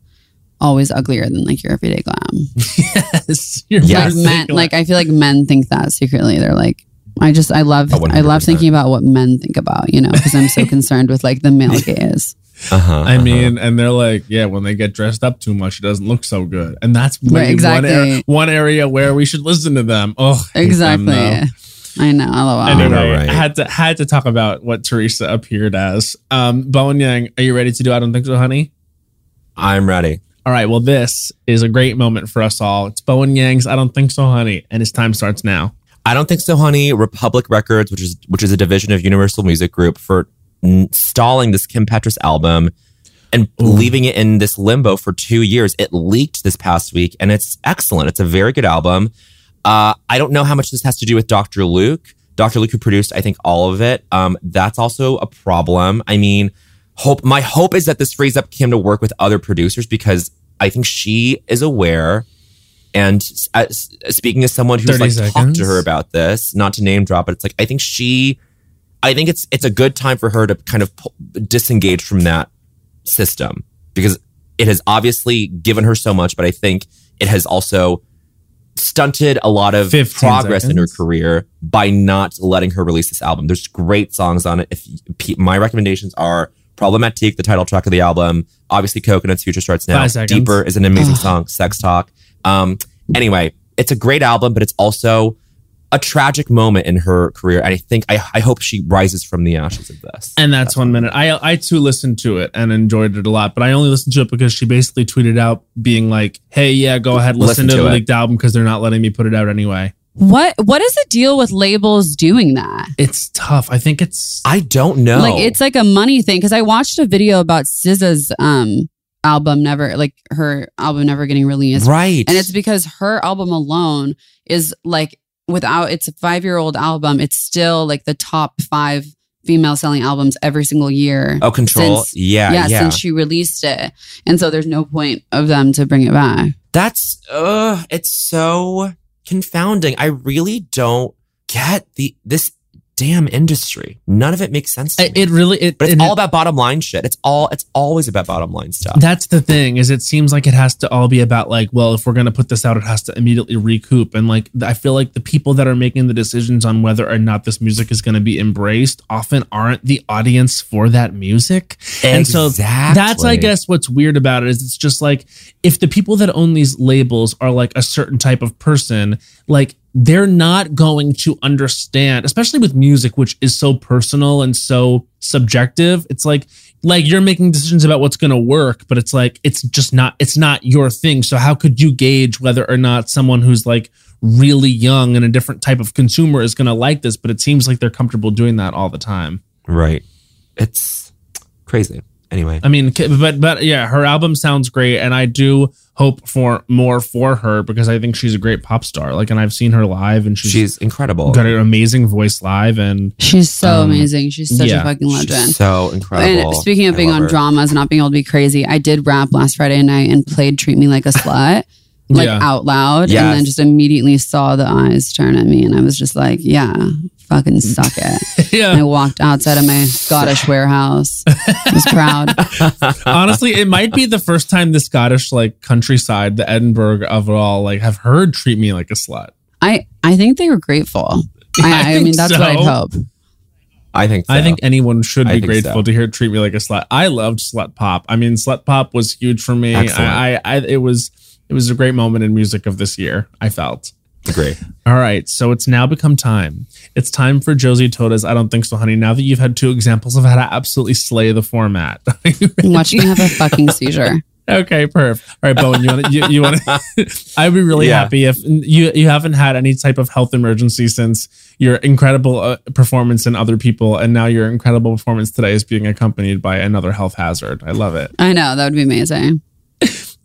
always uglier than like your everyday glam. (laughs) yes, you're Yes. Like men, like I feel like men think that secretly. They're like, I just I love Oh, I love thinking about what men think about you know because I'm so (laughs) concerned with like the male gaze. Uh-huh, I uh-huh. mean, and they're like, yeah, when they get dressed up too much, it doesn't look so good. And that's maybe one, exactly. area, one area where we should listen to them. Oh, I hate them, Exactly. though. I know. LOL. I know, Anyway, right? had to had to talk about what Teresa appeared as. Um, Bowen Yang, are you ready to do I don't think so, honey? I'm ready. All right. Well, this is a great moment for us all. It's Bowen Yang's I don't think so, honey, and his time starts now. I don't think so, honey. Republic Records, which is which is a division of Universal Music Group, for n- stalling this Kim Petras album and leaving it in this limbo for two years. It leaked this past week, and it's excellent. It's a very good album. Uh, I don't know how much this has to do with Dr. Luke. Dr. Luke, who produced, I think, all of it. Um, that's also a problem. I mean, hope my hope is that this frees up Kim to work with other producers because I think she is aware. And uh, speaking as someone who's 30 like talked to her about this, not to name drop, but it's like I think she, I think it's it's a good time for her to kind of pull, disengage from that system because it has obviously given her so much, but I think it has also stunted a lot of 15 progress in her career by not letting her release this album. There's great songs on it. If my recommendations are Problematic, the title track of the album, obviously Coconuts, Future Starts Now. Deeper is an amazing song. Sex Talk. Um, Anyway, it's a great album, but it's also a tragic moment in her career. And I think I, I hope she rises from the ashes of this. And that's one minute. I I too listened to it and enjoyed it a lot, but I only listened to it because she basically tweeted out being like, "Hey, yeah, go ahead, listen, Listen to, to the it. leaked album because they're not letting me put it out anyway." What what is the deal with labels doing that? It's tough. I think it's I don't know. Like it's like a money thing because I watched a video about SZA's um album never like her album never getting released. right. And it's because her album alone is like without it's a five year old album, it's still like the top five female selling albums every single year. oh, control. since- yeah, yeah, yeah. since she released it. And so there's no point of them to bring it back. That's uh it's so confounding. I really don't get the this damn industry. None of it makes sense to it, me. it really it, but it's it- all about bottom line shit. It's all it's always about bottom line stuff. That's the thing is it seems like it has to all be about like, well, if we're going to put this out, it has to immediately recoup. And like, I feel like the people that are making the decisions on whether or not this music is going to be embraced often aren't the audience for that music. And so that's, I guess, what's weird about it is it's just like if the people that own these labels are like a certain type of person, like they're not going to understand, especially with music, which is so personal and so subjective. It's like, like you're making decisions about what's going to work, but it's like, it's just not, it's not your thing. So how could you gauge whether or not someone who's like really young and a different type of consumer is going to like this? But it seems like they're comfortable doing that all the time. right. It's crazy. Anyway. I mean, but but yeah, her album sounds great, and I do hope for more for her because I think she's a great pop star. Like, and I've seen her live, and she's, She's incredible. got an amazing voice live, and She's so Um, amazing. She's such yeah. a fucking She's legend. so incredible. And speaking of I being on her. dramas and not being able to be crazy, I did rap last Friday night and played Treat Me Like a Slut, like Yeah. out loud. And then just immediately saw the eyes turn at me. And I was just like, yeah, fucking suck (laughs) it. And I walked outside of my Scottish (laughs) warehouse. I was proud. (laughs) honestly, it might be the first time the Scottish like countryside, the Edinburgh of it all, like have heard "Treat Me Like a Slut." I, I think they were grateful. I I, I mean, that's so. what I'd hope. I think so. I think anyone should I be grateful so. to hear "Treat Me Like a Slut." I loved Slut Pop. I mean, Slut Pop was huge for me. I, I, I, it was, it was a great moment in music of this year. I felt. Agree. All right, so it's now become time. It's time for Josie Totah's I Don't Think So, Honey. Now that you've had two examples of how to absolutely slay the format. (laughs) Watch me have a fucking seizure. okay, perf. All right, Bowen, you want to, you, you want to, (laughs) I'd be really Yeah. happy if you, you haven't had any type of health emergency since your incredible uh, performance in other people. And now your incredible performance today is being accompanied by another health hazard. I love it. I know. That would be amazing.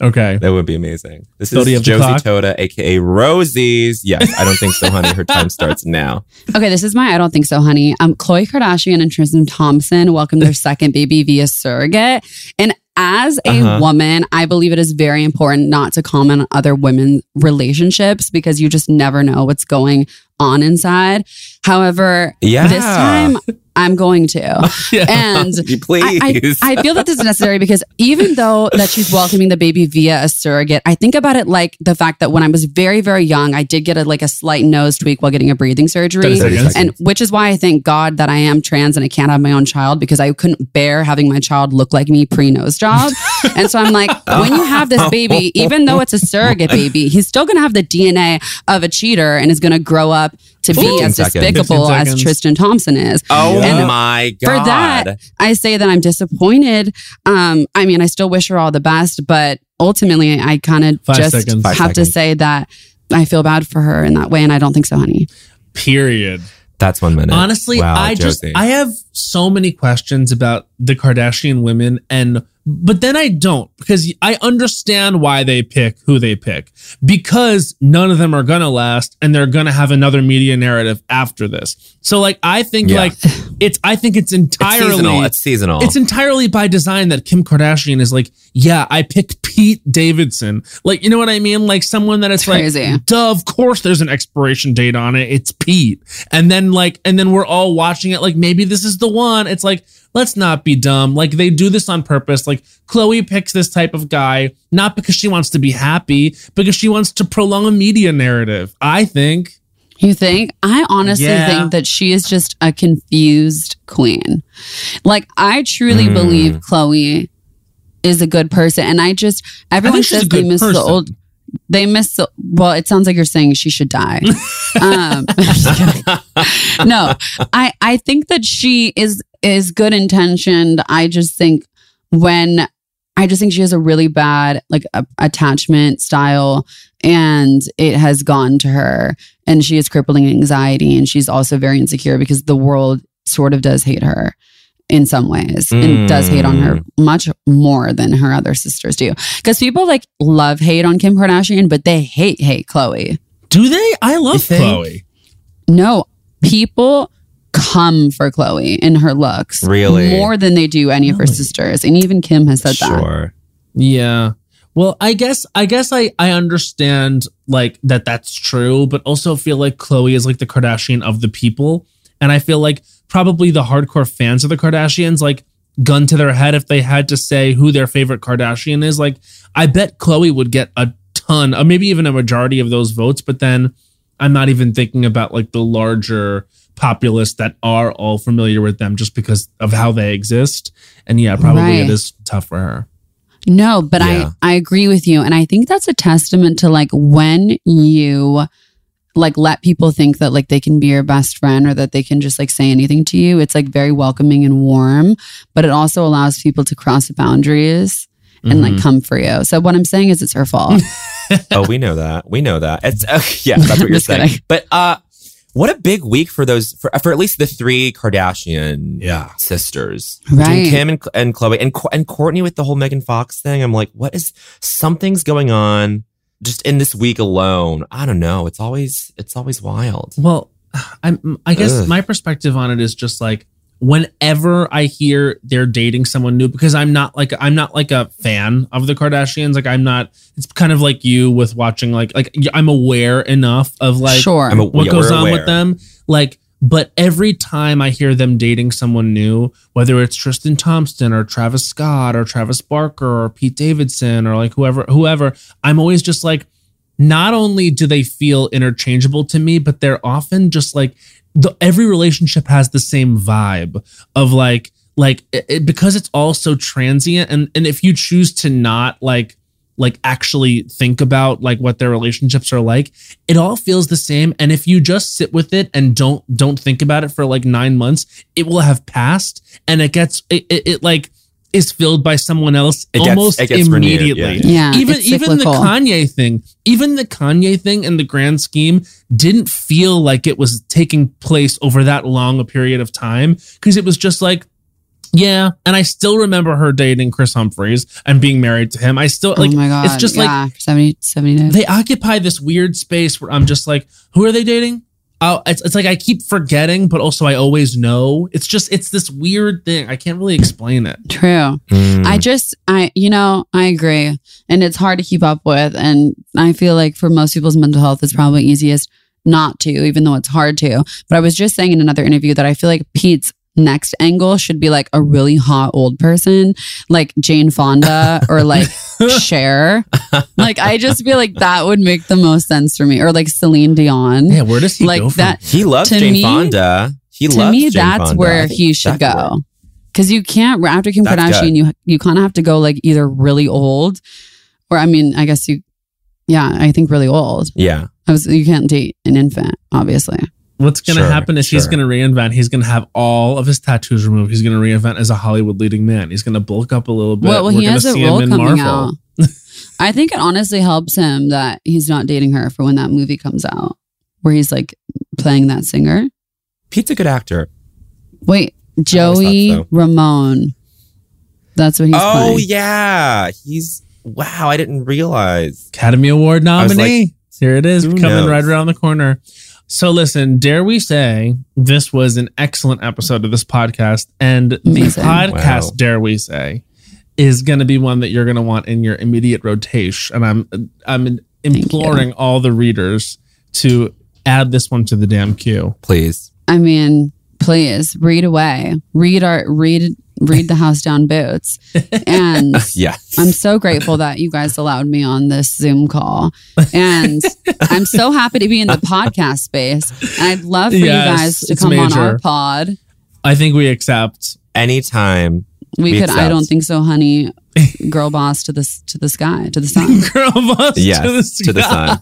Okay. That would be amazing. This So is Josie clock? Totah, aka Rosie's. Yes, I don't think so, honey. Her time (laughs) starts now. Okay, this is my I don't think so, honey. Um, Khloe Kardashian and Tristan Thompson welcomed their second baby via surrogate. And as a Uh-huh. woman, I believe it is very important not to comment on other women's relationships because you just never know what's going on inside. However, Yeah. this time I'm going to. (laughs) Yeah. And You I, I. I feel that this is necessary because even though that she's welcoming the baby via a surrogate, I think about it like the fact that when I was very, very young, I did get a, like a slight nose tweak while getting a breathing surgery. And which is why I thank God that I am trans and I can't have my own child because I couldn't bear having my child look like me pre nose job. (laughs) and so I'm like, when you have this baby, even though it's a surrogate (laughs) baby, he's still going to have the DNA of a cheater and is going to grow up to be 15 as seconds. despicable as. Tristan Thompson is. oh And my god. for that, I say that I'm disappointed. Um, I mean, I still wish her all the best, but ultimately, I kind of just seconds. Five have to seconds. say that I feel bad for her in that way, and I don't think so, honey. Period. That's one minute. Honestly, Wow, I just I have so many questions about the Kardashian women and but then I don't because I understand why they pick who they pick because none of them are gonna last and they're gonna have another media narrative after this. So like I think Yeah. like it's I think it's it's entirely seasonal. It's seasonal. it's entirely by design that Kim Kardashian is like, yeah, I picked Pete Davidson. Like, you know what I mean? Like someone that it's like, Crazy. duh, of course there's an expiration date on it. It's Pete. And then like, and then we're all watching it like, maybe this is the one. It's like, let's not be dumb. Like they do this on purpose. Like Khloe picks this type of guy, not because she wants to be happy, because she wants to prolong a media narrative. I think. You think? I honestly Yeah. think that she is just a confused queen. Like, I truly Mm. believe Khloe is a good person, and I just everyone think says a good they miss the old. They miss. Well, it sounds like you're saying she should die. (laughs) um, (laughs) I'm just kidding. no, I I think that she is is good intentioned. I just think when I just think she has a really bad like a, attachment style and it has gone to her and she is crippling anxiety and she's also very insecure because the world sort of does hate her in some ways and does hate on her hmm. much more than her other sisters do because people like love hate on Kim Kardashian but they hate hate Khloe Do they? I love think? Khloe. no people come for Khloe in her looks Really? more than they do any of her sisters and even Kim has said that Sure. Yeah. Well, I guess I guess I I understand like that that's true, but also feel like Khloe is like the Kardashian of the people, and I feel like probably the hardcore fans of the Kardashians like gun to their head if they had to say who their favorite Kardashian is. Like I bet Khloe would get a ton, or maybe even a majority of those votes, but then I'm not even thinking about like the larger populace that are all familiar with them just because of how they exist. And yeah, probably Right. it is tough for her. No, but Yeah. I I agree with you and I think that's a testament to like when you like let people think that like they can be your best friend or that they can just like say anything to you. It's like very welcoming and warm, but it also allows people to cross boundaries and Mm-hmm. like come for you. So what I'm saying is it's her fault. (laughs) oh, we know that. We know that. It's uh, (laughs) yeah, that's what (laughs) you're saying. kidding. But uh, what a big week for those for for at least the three Kardashian Yeah. sisters, Right. Kim and and Khloe and and Kourtney with the whole Megan Fox thing. I'm like, what is something's going on just in this week alone? I don't know. It's always it's always wild. Well, I'm, I guess Ugh. my perspective on it is just like whenever I hear they're dating someone new, because I'm not like I'm not like a fan of the Kardashians. Like I'm not. It's kind of like you with watching like like I'm aware enough of like sure. What yeah, goes we're on aware. with them. Like, but every time I hear them dating someone new, whether it's Tristan Thompson or Travis Scott or Travis Barker or Pete Davidson or like whoever, whoever, I'm always just like, not only do they feel interchangeable to me, but they're often just like the, every relationship has the same vibe of like like it, because it's all so transient. And and if you choose to not like like actually think about like what their relationships are like it all feels the same and if you just sit with it and don't don't think about it for like 9 months it will have passed and it gets it, it, it like is filled by someone else It gets- almost it gets renewed, immediately yeah, yeah. even even the. Kanye thing, even the Kanye thing in the grand scheme didn't feel like it was taking place over that long a period of time because it was just like yeah, and I still remember her dating Kris Humphries and being married to him. I still like oh my god. it's just like yeah, 70 70 days. they occupy this weird space where I'm just like, who are they dating? Oh, it's, it's like I keep forgetting, but also I always know. It's just it's this weird thing. I can't really explain it. True. Mm. I just, I, you know, I agree. And it's hard to keep up with. And I feel like for most people's mental health, it's probably easiest not to, even though it's hard to. But I was just saying in another interview that I feel like Pete's next angle should be like a really hot old person, like Jane Fonda or like (laughs) Cher. Like, I just feel like that would make the most sense for me. Or like Celine Dion. Yeah, where does he like go from? that. he loves to Jane me- Fonda. He to loves me, Jane that's Fonda. Where he should that could go. Because you can't after Kim That's Kardashian, good. you you kind of have to go like either really old, or I mean, I guess you, yeah, I think really old. Yeah. I was you can't date an infant, obviously. What's going to Sure, happen is he's going to reinvent. He's going to have all of his tattoos removed. He's going to reinvent as a Hollywood leading man. He's going to bulk up a little bit. well, well, We're he gonna has a see role him in coming Marvel. out. (laughs) I think it honestly helps him that he's not dating her for when that movie comes out, where he's like playing that singer. Pete's a good actor. Wait, Joey so. Ramone. That's what he's oh playing. yeah. He's wow, I didn't realize. Academy Award was nominee. Here it is, who coming knows? right around the corner. So listen, dare we say this was an excellent episode of this podcast, and Amazing. the podcast, Wow. dare we say, is going to be one that you're going to want in your immediate rotation. And I'm I'm imploring all the readers to add this one to the damn queue. Please. I mean, please read away. Read our read read the house down boots. (laughs) And Yeah. I'm so grateful that you guys allowed me on this Zoom call. And I'm so happy to be in the podcast space. And I'd love for Yes, you guys to it's come on our pod. I think we accept. Anytime. We could I don't think so, honey. (laughs) girl boss to this to the sky to the sun. (laughs) Girl boss Yes, to the, to the sun.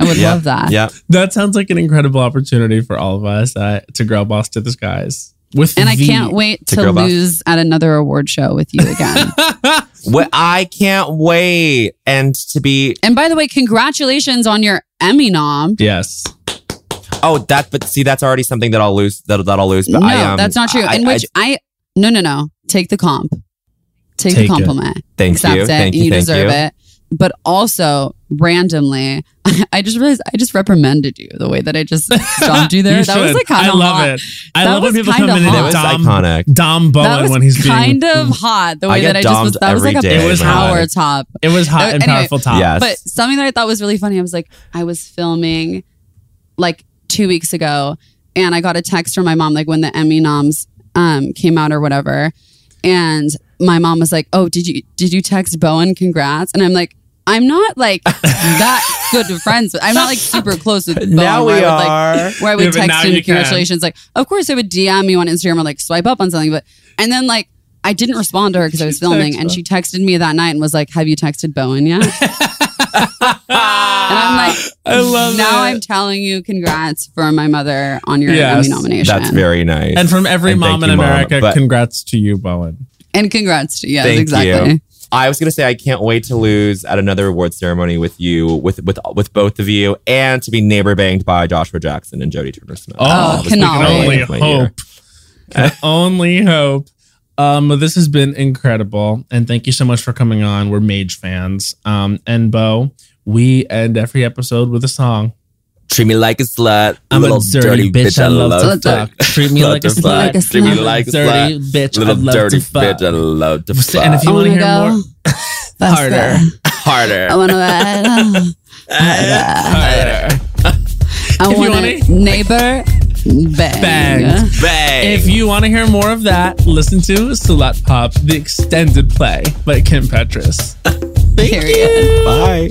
I would Yeah. love that. Yeah. That sounds like an incredible opportunity for all of us uh, to girl boss to the skies. With And I can't wait To to, girl boss. lose at another award show with you again. (laughs) Well, I can't wait. And to be and by the way, congratulations on your Emmy nom. Yes. oh that but see that's already something that I'll lose that, that I'll lose. But no, I um, that's not true. I- In I- which I, no no no take the comp, take, Take the it. compliment. thank Accept you. it. Thank you. you thank deserve you. it. But also randomly, (laughs) I just realized I just reprimanded you the way that I just (laughs) stopped you there. You that was should. like kind I love hot. it. I That love when people come in and hot. It was Dom, iconic. Dom Bowen when he's being. kind of (laughs) hot. The way get that I just was. That was like a every day, It was power man. top. It was hot Uh, and anyway. powerful top. Yes. But something that I thought was really funny, I was like, I was filming like two weeks ago, and I got a text from my mom, like when the Emmy noms um, came out or whatever, and my mom was like, "Oh, did you did you text Bowen? Congrats!" And I'm like. I'm not like that (laughs) good of friends. I'm not like super close with Bowen. Now where we I would, like, are. where I would Yeah, text him you can. congratulations. Like, of course, I would DM you on Instagram or like swipe up on something, but and then like I didn't respond to her because I was filming, and she texted me that night and was like, "Have you texted Bowen yet?" (laughs) and I'm like, I love now it. I'm telling you, congrats for my mother on your Yes. Emmy nomination, That's very nice. And from every And mom in you, America, But- congrats to you, Bowen. And congrats to yes, Thank exactly. you. I was gonna say I can't wait to lose at another award ceremony with you, with with with both of you, and to be neighbor banged by Joshua Jackson and Jodie Turner Smith. Oh, Oh, That was cannot only of my year. hope. Can (laughs) only hope. Um, this has been incredible, and thank you so much for coming on. We're Mage fans. Um, and Bo, we end every episode with a song. Treat me like a slut. I'm a little dirty bitch. I love to fuck. Treat me like a to slut. fuck. Treat me like a dirty slut. bitch. I love dirty to fuck. bitch. I love to fuck. And if you I want to hear go more, faster. Harder. Harder. I want to. (laughs) harder. I If you want wanna- a neighbor bang. Bang. Bang. If you want to hear more of that, listen to Slut Pop, the extended play by Kim Petras. Thank Period. You. Bye.